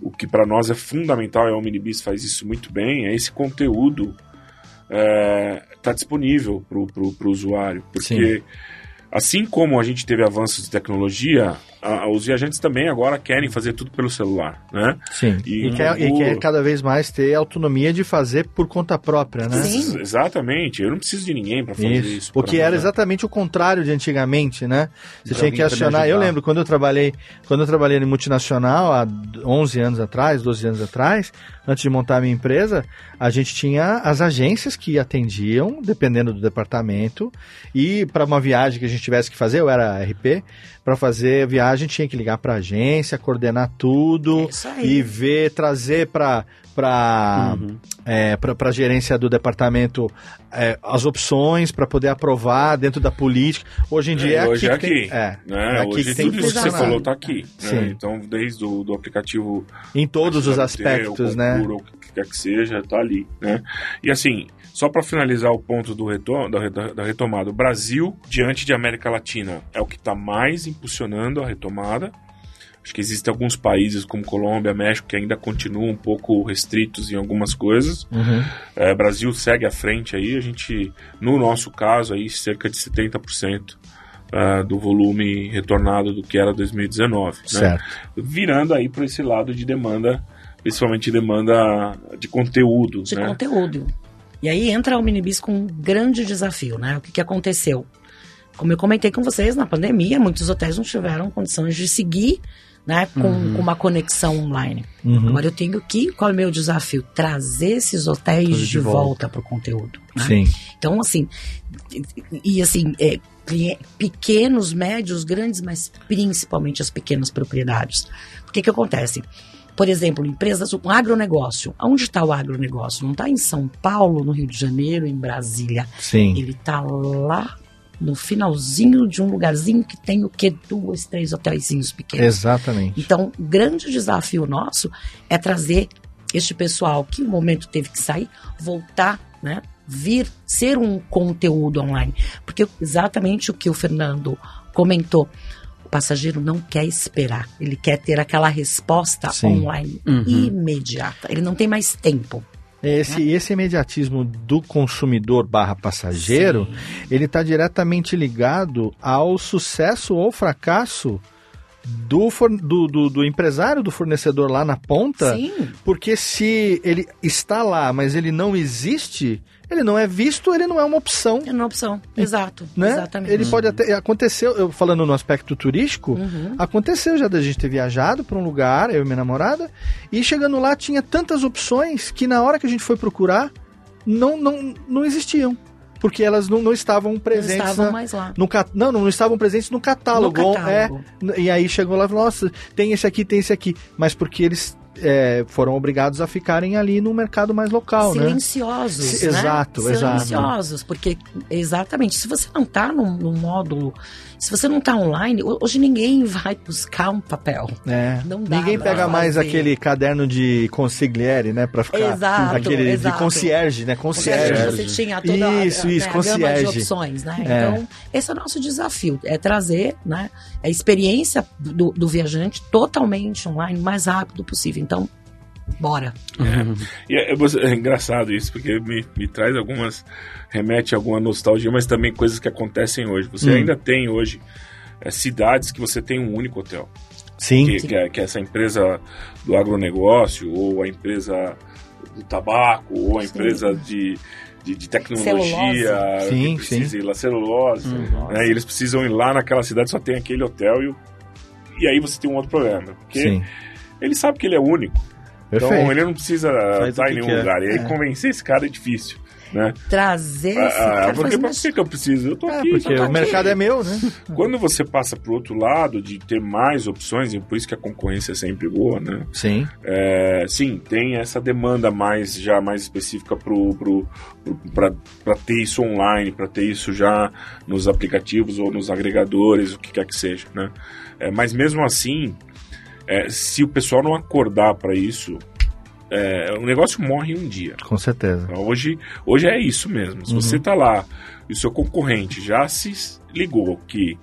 O que para nós é fundamental, e a Omnibus faz isso muito bem, é esse conteúdo está disponível para o usuário. Porque, assim como a gente teve avanços de tecnologia, a- os viajantes também agora querem fazer tudo pelo celular, né? Sim. E E, quer, e o- quer cada vez mais ter autonomia de fazer por conta própria, né? Sim. Ex- Exatamente, eu não preciso de ninguém para fazer isso. Isso. O pra que era né? exatamente o contrário de antigamente, né? Você Já tinha que pra acionar. Eu lembro quando eu trabalhei, quando eu trabalhei em multinacional há 11 anos atrás, 12 anos atrás, antes de montar a minha empresa, a gente tinha as agências que atendiam, dependendo do departamento, e para uma viagem que a gente tivesse que fazer, eu era RP, para fazer viagem tinha que ligar para a agência, coordenar tudo É isso aí. e ver, trazer para para Uhum. é, para a gerência do departamento é, as opções para poder aprovar dentro da política. Hoje em dia é, É, hoje aqui é que aqui. tem, é, né? é aqui Hoje que tem tudo que isso que você falou está aqui. né? Então, desde o do aplicativo em todos os SWT, aspectos, o né? O que quer que seja, tá ali, né? E assim, só para finalizar o ponto do da, da- da retomada, o Brasil, diante de América Latina, é o que está mais impulsionando a retomada. Acho que existem alguns países como Colômbia, México, que ainda continuam um pouco restritos em algumas coisas. Uhum. É, Brasil segue à frente aí, a gente, no nosso caso aí, cerca de 70% ah, do volume retornado do que era 2019, né? Certo. virando aí para esse lado de demanda, principalmente demanda de conteúdo, de né? conteúdo. E aí entra o Minibis com um grande desafio, né? O que, que aconteceu? Como eu comentei com vocês, na pandemia, muitos hotéis não tiveram condições de seguir né, com, com uma conexão online. Uhum. Agora eu tenho que, qual é o meu desafio? Trazer esses hotéis Tudo de, volta, para o conteúdo. né? Sim. Então, assim, e- e assim, é, pequenos, médios, grandes, mas principalmente as pequenas propriedades. O que que acontece? Por exemplo, empresas, um agronegócio. Onde está o agronegócio? Não está em São Paulo, no Rio de Janeiro, em Brasília. Sim. Ele está lá no finalzinho de um lugarzinho que tem o quê? Duas, três hotéisinhos pequenos. Exatamente. Então, o grande desafio nosso é trazer este pessoal que no momento teve que sair, voltar, né? Vir ser um conteúdo online. Porque exatamente o que o Fernando comentou. O passageiro não quer esperar. Ele quer ter aquela resposta Sim. online Uhum. imediata. Ele não tem mais tempo. Esse, esse imediatismo do consumidor barra passageiro, ele está diretamente ligado ao sucesso ou fracasso do, forne- do, do, do empresário, do fornecedor lá na ponta. Sim. Porque se ele está lá, mas ele não existe, ele não é visto, ele não é uma opção. É uma opção. Exato. Né? Exatamente. Ele pode até. Aconteceu, eu falando no aspecto turístico, Uhum. aconteceu já da gente ter viajado para um lugar, eu e minha namorada, e chegando lá tinha tantas opções que na hora que a gente foi procurar, não, não, não existiam. Porque elas não, não estavam Não presentes. estavam na- mais lá. no cat... Não, não estavam presentes no catálogo. No catálogo. É, e aí chegou lá e falou, nossa, tem esse aqui, tem esse aqui. Mas porque eles é, foram obrigados a ficarem ali no mercado mais local, né? silenciosos, Si- né? exato, exato. Silenciosos, porque exatamente, se você não tá num, num módulo, se você não tá online, ho- hoje ninguém vai buscar um papel. É. Não dá Ninguém pega mais aquele caderno de consigliere, né? Pra ficar. Exato, aquele de exato. concierge, né? Porque Concierge. você tinha toda a- Isso, né, isso, a gama de concierge. opções, né? É. Então, esse é o nosso desafio, é trazer né, a experiência do, do viajante totalmente online, o mais rápido possível. Então, bora. E é, é você- é engraçado isso, porque me, me traz algumas. remete a alguma nostalgia, mas também coisas que acontecem hoje. Você Hum. ainda tem hoje é, cidades que você tem um único hotel. Sim. Que, que, é, que é essa empresa do agronegócio, ou a empresa do tabaco, ou a Sim. empresa de, de, de tecnologia. Sim, que precisa ir lá, celulose. né, e eles precisam ir lá naquela cidade, só tem aquele hotel, e, o- e aí você tem um outro problema. Porque Sim. ele sabe que ele é único. Perfeito. Então ele não precisa Faz estar em nenhum quer. lugar. E aí É. convencer esse cara é difícil. né? Trazer esse Ah, cara porque pra que que eu preciso? Eu tô É, aqui. porque tô o aqui. mercado é meu, né? Quando você passa pro outro lado de ter mais opções, e por isso que a concorrência é sempre boa, né? Sim. É, sim, tem essa demanda mais já mais específica pro, pro, para ter isso online, para ter isso já nos aplicativos ou nos agregadores, o que quer que seja, né? É, mas mesmo assim, é, se o pessoal não acordar para isso, é, o negócio morre um dia. Com certeza. Então, Hoje, hoje é isso mesmo. Se você está lá e o seu concorrente já se ligou que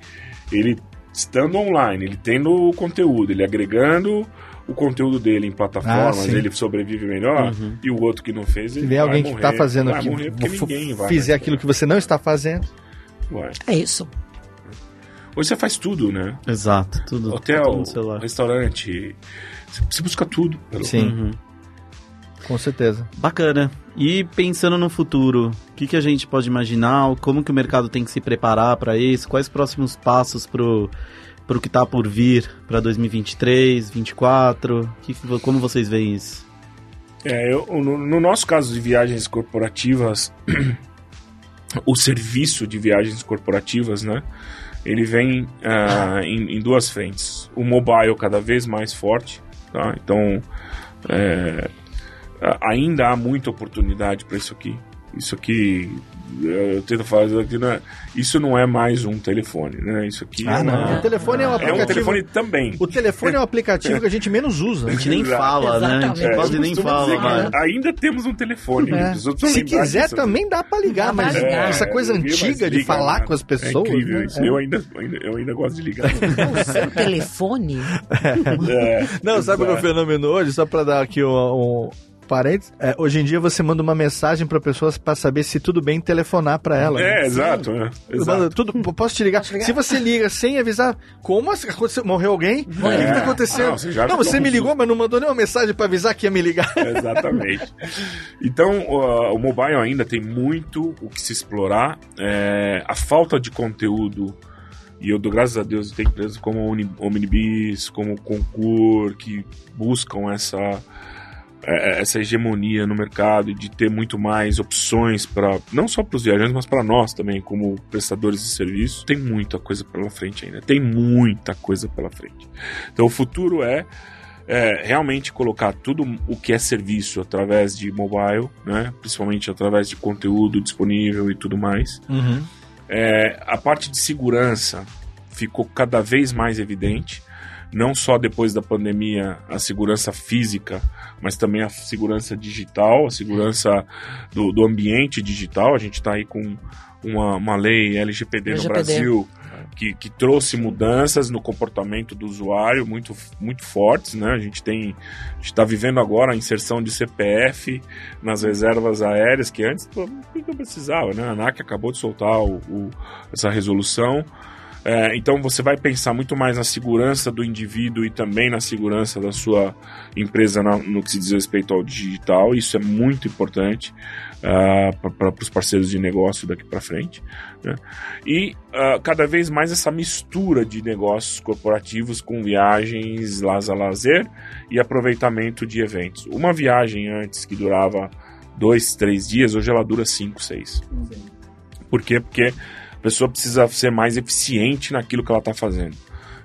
ele estando online, ele tendo o conteúdo, ele agregando o conteúdo dele em plataformas, Ah, ele sobrevive melhor, Uhum. e o outro que não fez, Se ele vem vai alguém que morrer, está fazendo vai aqui, morrer porque fu- ninguém vai fizer aquilo que você não está fazendo. Ué. É isso. Hoje você faz tudo, né? Exato, tudo. tudo Hotel, celular. restaurante, você- busca tudo. pelo- Sim, Uhum. com certeza. Bacana. E pensando no futuro, o que, que a gente pode imaginar? Como que o mercado tem que se preparar para isso? Quais os próximos passos pro, pro que tá por vir para 2023, 2024? Que, como vocês veem isso? É, eu- no, no nosso caso de viagens corporativas, o serviço de viagens corporativas, né? Ele vem ah, em, em duas frentes. O mobile cada vez mais forte, tá? Então, é, ainda há muita oportunidade para isso aqui. Isso aqui, eu tento falar isso aqui, né? isso não é mais um telefone, né? Isso aqui Ah, é, não. uma- O telefone é um é um aplicativo. telefone também. O telefone é o aplicativo que a gente menos usa. A gente nem Exato. fala, né? A gente Exatamente. quase eu nem fala mais. Ainda temos um telefone. É. Se quiser disso. também dá pra ligar, mas ligar. essa coisa liga, mas antiga de liga, falar com as pessoas. É incrível né? isso. Eu, ainda, eu ainda gosto de ligar. O seu telefone? É, Não, sabe o que é o exato. fenômeno hoje? Só pra dar aqui um, um parênteses. É, hoje em dia você manda uma mensagem pra pessoas pra saber se tudo bem telefonar pra ela. É, exato. né? Exato. mando tudo, posso te ligar? Se você liga sem avisar, como assim? Aconteceu? morreu alguém? O que, que tá acontecendo? Não, você já não, você me ligou, mas não mandou nenhuma mensagem pra avisar que ia me ligar. Exatamente. Então, o- o mobile ainda tem muito o que se explorar. É, a falta de conteúdo, e eu dou graças a Deus, tem empresas como a Omnibis, como o Concur, que buscam essa, é, essa hegemonia no mercado de ter muito mais opções para não só para os viajantes, mas para nós também, como prestadores de serviço. Tem muita coisa pela frente ainda. Tem muita coisa pela frente. Então, o futuro é é, realmente colocar tudo o que é serviço através de mobile, né? principalmente através de conteúdo disponível e tudo mais. É, a parte de segurança ficou cada vez mais evidente, não só depois da pandemia a segurança física, mas também a segurança digital, a segurança do, do ambiente digital. A gente está aí com uma, uma lei LGPD, no. Brasil que, que trouxe mudanças no comportamento do usuário muito, muito fortes, né? A gente tem, está vivendo agora a inserção de CPF nas reservas aéreas que antes pô, eu precisava, né? A ANAC acabou de soltar o, o- essa resolução. É, então você vai pensar muito mais na segurança do indivíduo e também na segurança da sua empresa na- no que se diz respeito ao digital. Isso é muito importante para os parceiros de negócio daqui para frente. né? E ah, cada vez mais essa mistura de negócios corporativos com viagens, laza lazer e aproveitamento de eventos. Uma viagem antes que durava dois, três dias, hoje ela dura cinco, seis. Por quê? Porque a pessoa precisa ser mais eficiente naquilo que ela está fazendo.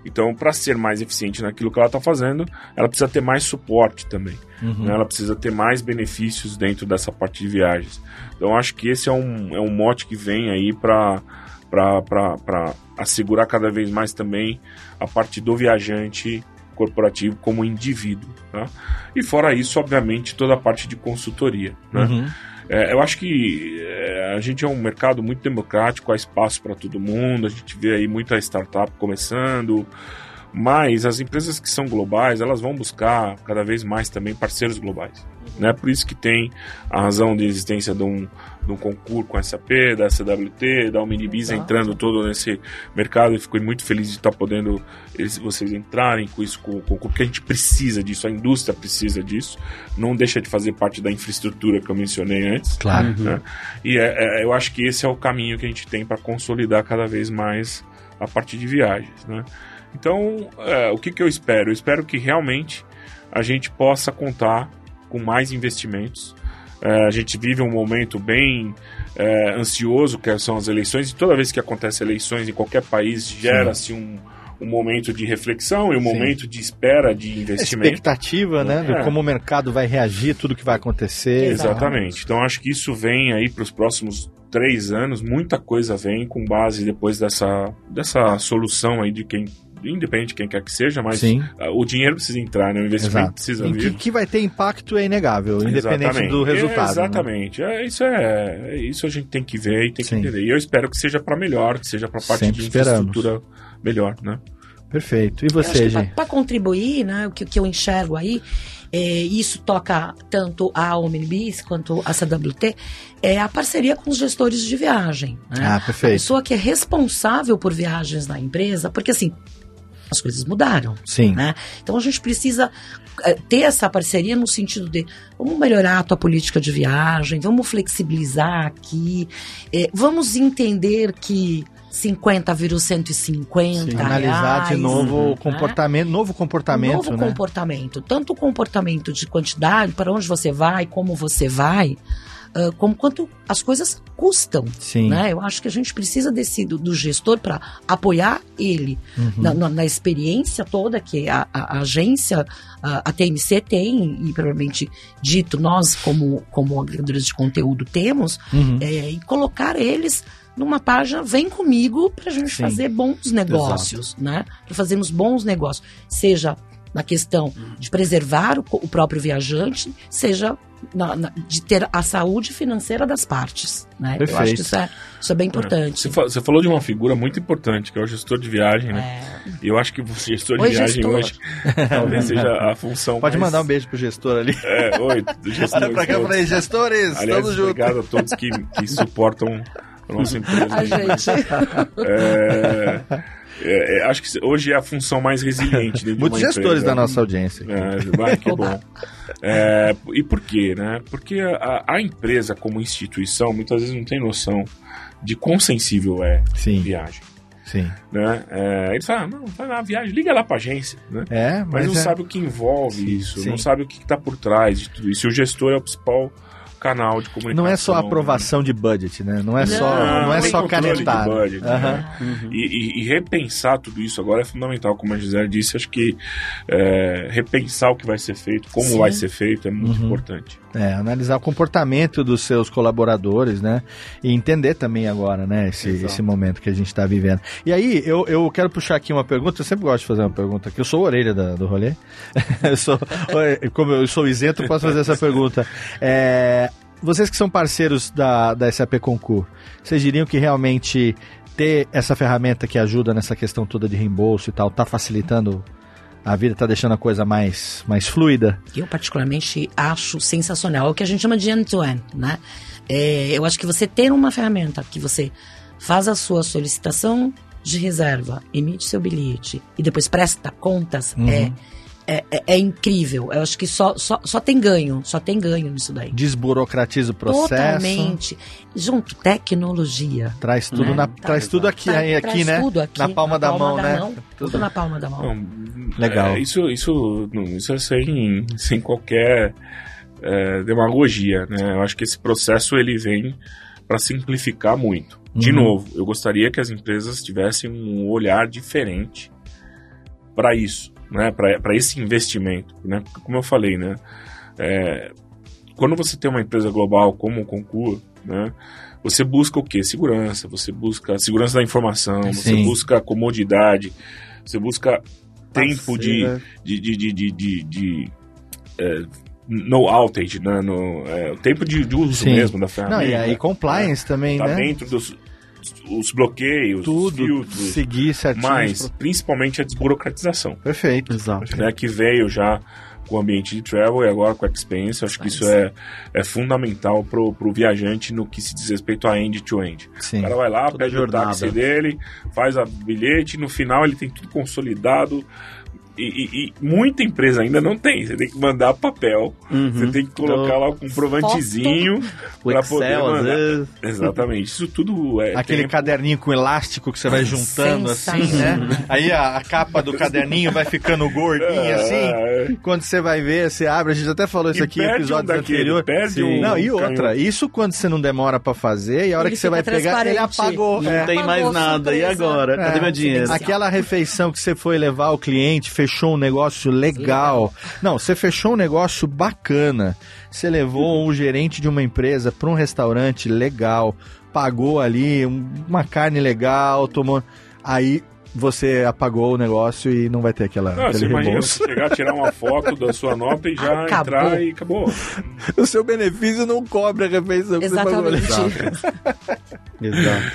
Então, para ser mais eficiente naquilo que ela está fazendo, ela precisa ter mais suporte também. né? Ela precisa ter mais benefícios dentro dessa parte de viagens. Então, acho que esse é um, é um mote que vem aí para para assegurar cada vez mais também a parte do viajante corporativo como indivíduo. Tá? E fora isso, obviamente, toda a parte de consultoria. Né? Uhum. É, eu acho que é, a gente é um mercado muito democrático, há espaço para todo mundo, a gente vê aí muita startup começando, mas as empresas que são globais, elas vão buscar cada vez mais também parceiros globais. Né? Por isso que tem a razão de existência de um, de um concurso com a SAP, da CWT, da Omnibis entrando todo nesse mercado. Eu fico muito feliz de estar podendo eles, vocês entrarem com isso, com o concurso, porque a gente precisa disso, a indústria precisa disso. Não deixa de fazer parte da infraestrutura que eu mencionei antes. Claro. né? E é- é- eu acho que esse é o caminho que a gente tem para consolidar cada vez mais a parte de viagens. Né? Então, é, o que, que eu espero? Eu espero que realmente a gente possa contar com mais investimentos a gente vive um momento bem é, ansioso, que são as eleições, e toda vez que acontece eleições em qualquer país, gera-se um, um momento de reflexão e um Sim. momento de espera de investimento. Expectativa, né? De É. como o mercado vai reagir, tudo que vai acontecer. Exatamente. Então acho que isso vem aí para os próximos três anos, muita coisa vem com base depois dessa, dessa solução aí de quem, independente de quem quer que seja, mas Sim. ah, o dinheiro precisa entrar, né? o investimento Exato. precisa vir. que, que vai ter impacto é inegável, independente Exatamente. do resultado. né? Exatamente. É, isso é, é- isso a gente tem que ver e tem que Sim. entender. E eu espero que seja para melhor, que seja para parte Sempre de esperamos. Melhor, né? Perfeito. E você, gente? para contribuir, né, o que, que eu enxergo aí, é, isso toca tanto a Omnibus quanto a CWT, é a parceria com os gestores de viagem. Né? Ah, A perfeito. pessoa que é responsável por viagens na empresa, porque assim, as coisas mudaram. Sim. né? Então a gente precisa eh, ter essa parceria no sentido de vamos melhorar a tua política de viagem, vamos flexibilizar aqui, eh, vamos entender que 50 virou 150 Sim, analisar de reais, novo né? o comportamento, novo comportamento, novo né? comportamento, tanto o comportamento de quantidade, para onde você vai, como você vai, ah, como quanto as coisas custam. Sim. Né? Eu acho que a gente precisa desse, do, do gestor para apoiar ele Uhum. na, na- na experiência toda que a, a- a agência, a, a TMC tem, e provavelmente dito nós, como, como agregadores de conteúdo, temos, Uhum. é, e colocar eles numa página, vem comigo para a gente Sim. fazer bons negócios, né? Para fazermos bons negócios, seja na questão de preservar o, o próprio viajante, seja na- na- de ter a saúde financeira das partes, né? Eu acho Perfeito. que isso é, isso é bem importante. Você, fa- você falou de uma figura muito importante, que é o gestor de viagem, né? É, E eu acho que o gestor de Oi, viagem gestor. hoje talvez seja a função Pode mais... mandar um beijo pro gestor ali. É, oi, do gestor. Olha pra cá, falei, gestores, Aliás, tamo junto. obrigado a todos que, que suportam a nossa empresa. a gente. É, é, é, acho que hoje é a função mais resiliente dentro de Muitos uma gestores empresa. da nossa audiência. É, vai, que bom. É, e por quê, né? Porque a, a empresa como instituição muitas vezes não tem noção de quão sensível é a Sim, viagem, sim. né? É, eles falam, não, vai lá, viagem, liga lá pra agência, né? É, Mas, mas, não é- sabe o que envolve Sim, isso, sim. não sabe o que está por trás de tudo isso. E o gestor é o principal canal de comunicação. não é só aprovação de budget, né? Não é só, não é só canetar. budget, né? Aham. E, e- e repensar tudo isso agora é fundamental, como a Gisele disse, acho que é, repensar o que vai ser feito, como Sim. vai ser feito é muito Uhum. importante. É, analisar o comportamento dos seus colaboradores, né? E entender também agora, né? Esse, Exato. esse momento que a gente está vivendo. E aí, eu, eu quero puxar aqui uma pergunta. Eu sempre gosto de fazer uma pergunta aqui. Eu sou a orelha da- do rolê. eu sou, como eu sou isento, eu posso fazer essa pergunta. É, vocês que são parceiros da, da SAP Concur, vocês diriam que realmente ter essa ferramenta que ajuda nessa questão toda de reembolso e tal, tá facilitando a vida, tá deixando a coisa mais, mais fluida? Eu, particularmente, acho sensacional. É o que a gente chama de end-to-end, né? É, eu acho que você ter uma ferramenta que você faz a sua solicitação de reserva, emite seu bilhete e depois presta contas, Uhum. é, é, é- é incrível. Eu acho que só, só, só tem ganho, só tem ganho nisso daí. Desburocratiza o processo. Totalmente. Junto, tecnologia. Traz tudo, né? na, Tá, traz tudo aqui, Tá- aí, aqui traz né? Tudo aqui, na palma da mão, né? Tudo na palma da mão. Não, Legal. é, isso, isso, isso é sem, sem qualquer é, demagogia, né? Eu acho que esse processo ele vem para simplificar muito. De Uhum. novo, eu gostaria que as empresas tivessem um olhar diferente para isso, né? Para esse investimento, né? Porque, como eu falei, né? É, quando você tem uma empresa global como o Concur, né? Você busca o quê? Segurança. Você busca a segurança da informação. Você Sim. busca comodidade. Você busca tempo de, de, de, de, de, de- de, é, no outage, né? No, é, o tempo de, de uso Sim. mesmo da Não, ferramenta. e aí compliance também, Tá né? dentro dos os bloqueios, os Tudo, filtros, seguir certinho. mas principalmente a desburocratização, Perfeito. Exato. né, que veio já com o ambiente de travel e agora com a experience. Acho que isso é, é fundamental pro, pro viajante no que se diz respeito a end-to-end. Sim. O cara vai lá, Toda pede jornada. o táxi dele, faz a bilhete, no final ele tem tudo consolidado, E, e- e muita empresa ainda não tem. Você tem que mandar papel, Uhum. você tem que colocar lá um comprovantezinho O pra poder mandar. Exatamente. Isso tudo é. Aquele tempo. caderninho com elástico que você vai juntando assim, né? Aí a, a capa do caderninho vai ficando gordinha assim. É. Quando você vai ver, você abre. A gente até falou isso E aqui em um episódios daquele, anteriores. perde um Não, e outra, canhoto. isso quando você não demora pra fazer e a hora Ele que você vai pegar, ele transparente. apagou. Não É. tem mais nada. E surpresa. agora? Cadê É. meu dinheiro? Aquela refeição que você foi levar o cliente, fechou um negócio legal. Não, você fechou um negócio bacana. Você levou um gerente de uma empresa para um restaurante legal, pagou ali um- uma carne legal, tomou. Aí você apagou o negócio e não vai ter aquela, Não, você aquele imagina você chegar, tirar uma foto da sua nota e já Acabou. entrar e acabou. O seu benefício não cobre a refeição que você pagou. Exatamente. Exato.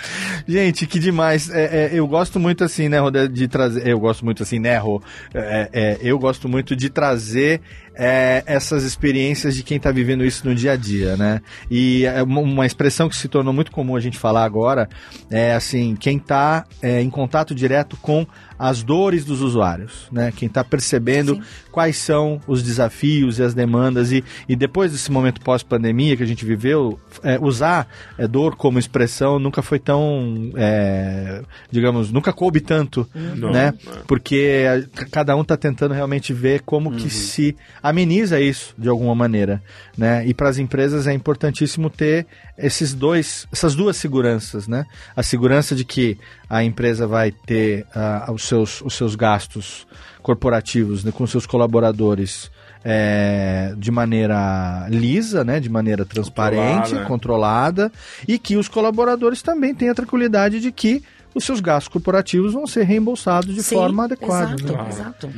Gente, que demais. É, é, eu gosto muito assim, né, Rô, de- de trazer. Eu gosto muito assim, né, Rô? É, é, eu gosto muito de trazer é, essas experiências de quem está vivendo isso no dia a dia, né? E é uma, expressão que se tornou muito comum a gente falar agora é assim, quem está em contato direto com as dores dos usuários, né? Quem está percebendo Sim. quais são os desafios e as demandas e, e depois desse momento pós-pandemia que a gente viveu, é, usar é, dor como expressão nunca foi tão, é, digamos, nunca coube tanto, Não, né? é. Porque a- cada um está tentando realmente ver como que se ameniza isso de alguma maneira, né? E para as empresas é importantíssimo ter esses dois, essas duas seguranças, né? A segurança de que a empresa vai ter ah, os, seus, os seus gastos corporativos né, com seus colaboradores é, de maneira lisa, né, de maneira transparente, Controlada. controlada, e que os colaboradores também tenham a tranquilidade de que os seus gastos corporativos vão ser reembolsados de Sim, forma adequada. Exato, né? exato.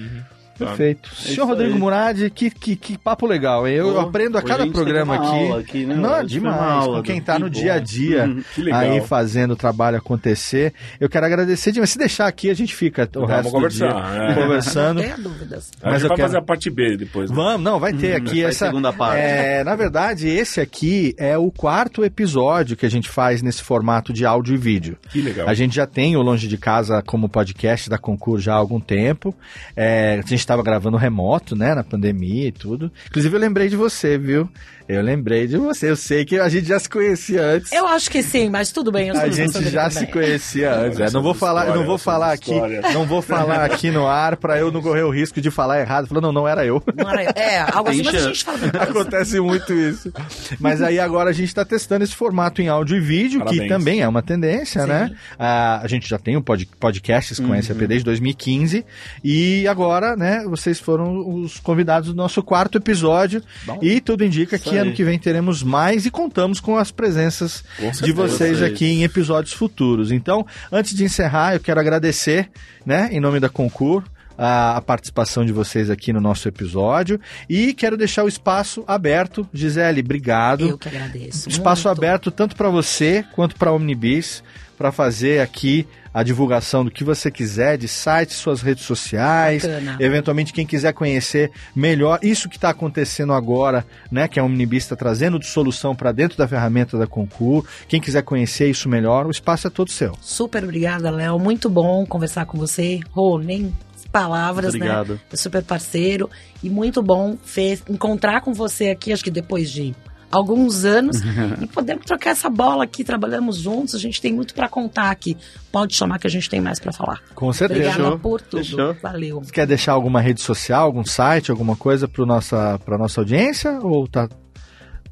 Perfeito. É Senhor Rodrigo aí. Murad, que, que, que papo legal, hein? Eu Pô, aprendo a cada programa aqui. aula aqui, né? Não, foi demais. com quem tá que no bom. dia a dia Uhum. Aí fazendo o trabalho acontecer. Eu quero agradecer demais. Se deixar aqui, a gente fica o Vamos resto do conversar, dia é. conversando. Não tenha dúvidas. A Mas gente eu vai quero- fazer a parte B depois. né? Vamos, não, vai ter aqui faz essa segunda parte. É, na verdade, esse aqui é o quarto episódio que a gente faz nesse formato de áudio e vídeo. Que legal. A gente já tem o Longe de Casa como podcast da Concur já há algum tempo. É, a gente estava gravando remoto, né, na pandemia e tudo. Inclusive, eu lembrei de você, viu? Eu lembrei de você. Eu sei que a gente já se conhecia antes. Eu acho que sim, mas tudo bem. Eu A gente já também. se conhecia antes. É. Não vou falar, eu não vou falar aqui, não vou falar aqui no ar para eu não correr o risco de falar errado. Falando, não, não era eu. Não era- É, algo assim, mas a gente fala. Acontece muito isso. Mas aí agora a gente está testando esse formato em áudio e vídeo, que Parabéns. também é uma tendência, Sim. né? Ah, a gente já tem um pod, podcasts com SAP desde 2015 e agora, né, vocês foram os convidados do nosso quarto episódio Bom. e tudo indica Isso que ano aí. que vem teremos mais e contamos com as presenças Com de vocês Vocês. aqui em episódios futuros. Então, antes de encerrar, eu quero agradecer, né, em nome da Concur, a, a participação de vocês aqui no nosso episódio e quero deixar o espaço aberto. Gisele, obrigado. Eu que agradeço. Espaço muito. aberto tanto para você quanto para a Omnibis para fazer aqui a divulgação do que você quiser, de sites, suas redes sociais, Bacana. eventualmente quem quiser conhecer melhor isso que está acontecendo agora, né, que a Omnibis está trazendo de solução para dentro da ferramenta da Concur, quem quiser conhecer isso melhor, o espaço é todo seu. Super obrigada, Léo. Muito bom conversar com você. Rô, nem palavras, Obrigado. né? Super parceiro. E muito bom Fê, encontrar com você aqui, acho que depois de alguns anos, e podemos trocar essa bola aqui, trabalhamos juntos, a gente tem muito para contar aqui. Pode chamar que a gente tem mais para falar. Com certeza. Obrigada por tudo. Fechou. Valeu. Você quer deixar alguma rede social, algum site, alguma coisa para nossa para nossa audiência ou tá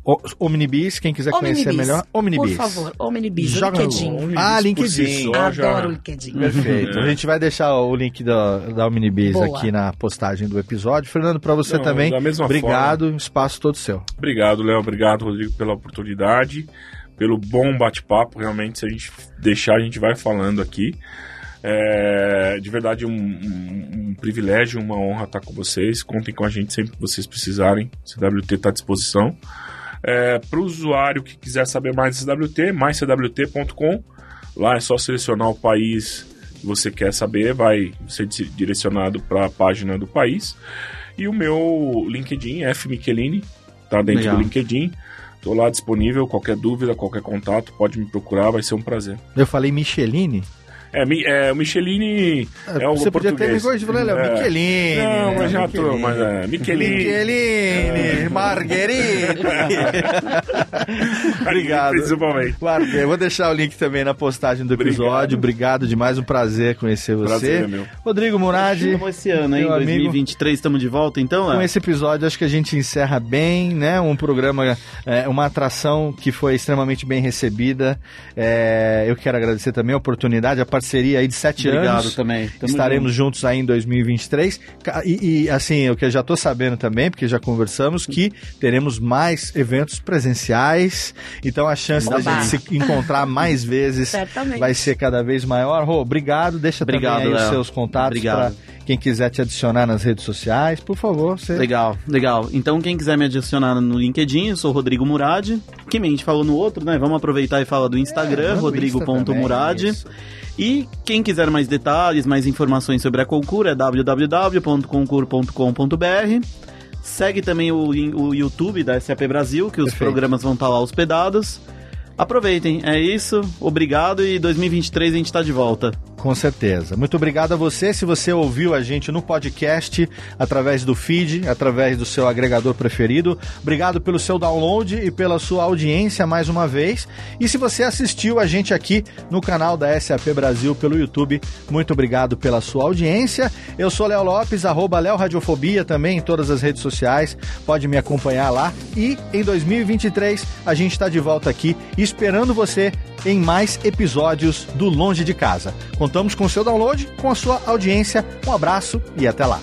O- Omnibis, quem quiser conhecer Omnibis. melhor, Omnibis. Por favor, Omnibis, Joga no- LinkedIn. Omnibis Ah, LinkedIn. já- Adoro o LinkedIn. Perfeito. A gente vai deixar o link da, da Omnibis Boa. aqui na postagem do episódio. Fernando, para você Não, também, da mesma obrigado. Espaço todo seu. Obrigado, Léo. Obrigado, Rodrigo, pela oportunidade, pelo bom bate-papo. Realmente, se a gente deixar, a gente vai falando aqui. É, de verdade, um, um- um privilégio, uma honra estar com vocês. Contem com a gente sempre que vocês precisarem. CWT está à disposição. Para o usuário que quiser saber mais de CWT, maiscwt.com. Lá é só selecionar o país que você quer saber, vai ser di- direcionado para a página do país. E o meu LinkedIn, F. Michelini, tá dentro Legal. do LinkedIn. Tô lá disponível, qualquer dúvida, qualquer contato, pode me procurar, vai ser um prazer. Eu falei Micheline? É, é, o Michelini é, o Você podia ter me português. corrigido, falei, Léo, É. Michelini. Não, mas já Michelini. tô, mas é, Michelini. Michelini, Margherita. Obrigado. Principalmente. Guarda, eu vou deixar o link também na postagem do episódio. Obrigado, demais, um prazer conhecer você. Prazer é meu. Rodrigo Murad, Estamos esse ano, hein? meu amigo. 2023, estamos de volta, então, com Léo? esse episódio acho que a gente encerra bem, né? Um programa, é, uma atração que foi extremamente bem recebida. É, eu quero agradecer também a oportunidade, a parceria aí de sete Obrigado anos. também. Tamo Estaremos juntos aí em 2023. Ca- E, e, assim, o que eu já estou sabendo também, porque já conversamos, que teremos mais eventos presenciais. Então a chance da Oba. gente se encontrar mais vezes Certamente. vai ser cada vez maior. Rô, obrigado. Deixa Obrigado, também aí os seus contatos Obrigado. para quem quiser te adicionar nas redes sociais. Por favor, você. Legal, legal. Então, quem quiser me adicionar no LinkedIn, eu sou o Rodrigo Murad. Que nem a gente falou no outro, né? Vamos aproveitar e falar do Instagram, Insta rodrigo.murad. isso. E quem quiser mais detalhes, mais informações sobre a Concur é www.concur.com.br. Segue também o, o YouTube da SAP Brasil, que os Perfeito. programas vão estar lá hospedados. Aproveitem, é isso. Obrigado e 2023 a gente está de volta. Com certeza. Muito obrigado a você. Se você ouviu a gente no podcast, através do feed, através do seu agregador preferido, obrigado pelo seu download e pela sua audiência mais uma vez. E se você assistiu a gente aqui no canal da SAP Brasil pelo YouTube, muito obrigado pela sua audiência. Eu sou Léo Lopes, arroba Léo Radiofobia também em todas as redes sociais. Pode me acompanhar lá. E em 2023 a gente está de volta aqui esperando você em mais episódios do Longe de Casa. Contamos com o seu download, com a sua audiência. Um abraço e até lá.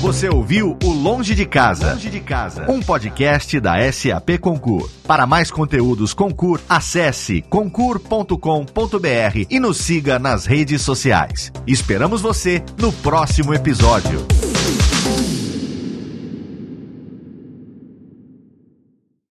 Você ouviu o Longe de Casa. Longe de Casa. Um podcast da SAP Concur. Para mais conteúdos Concur, acesse concur.com.br e nos siga nas redes sociais. Esperamos você no próximo episódio.